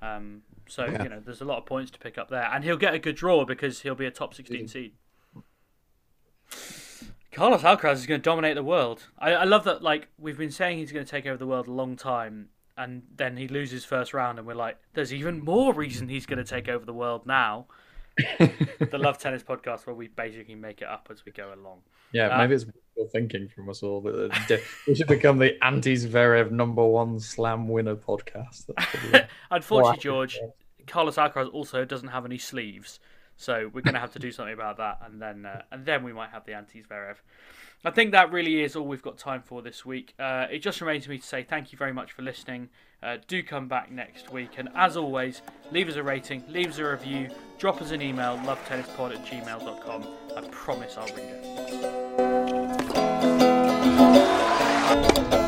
Speaker 1: Um, so yeah. you know, there's a lot of points to pick up there, and he'll get a good draw because he'll be a top 16 mm. seed. Carlos Alcaraz is going to dominate the world. I, I love that. Like we've been saying, he's going to take over the world a long time, and then he loses first round, and we're like, there's even more reason he's going to take over the world now. the Love Tennis podcast, where we basically make it up as we go along.
Speaker 2: Yeah, uh, maybe it's thinking from us all. But we should become the anti Zverev number one slam winner podcast.
Speaker 1: Unfortunately, George, Carlos Alcaraz also doesn't have any sleeves. So we're going to have to do something about that, and then uh, and then we might have the anti Zverev. I think that really is all we've got time for this week. Uh, it just remains me to say thank you very much for listening. Uh, do come back next week, and as always, leave us a rating, leave us a review, drop us an email, lovetennispod at gmail.com. I promise I'll read it.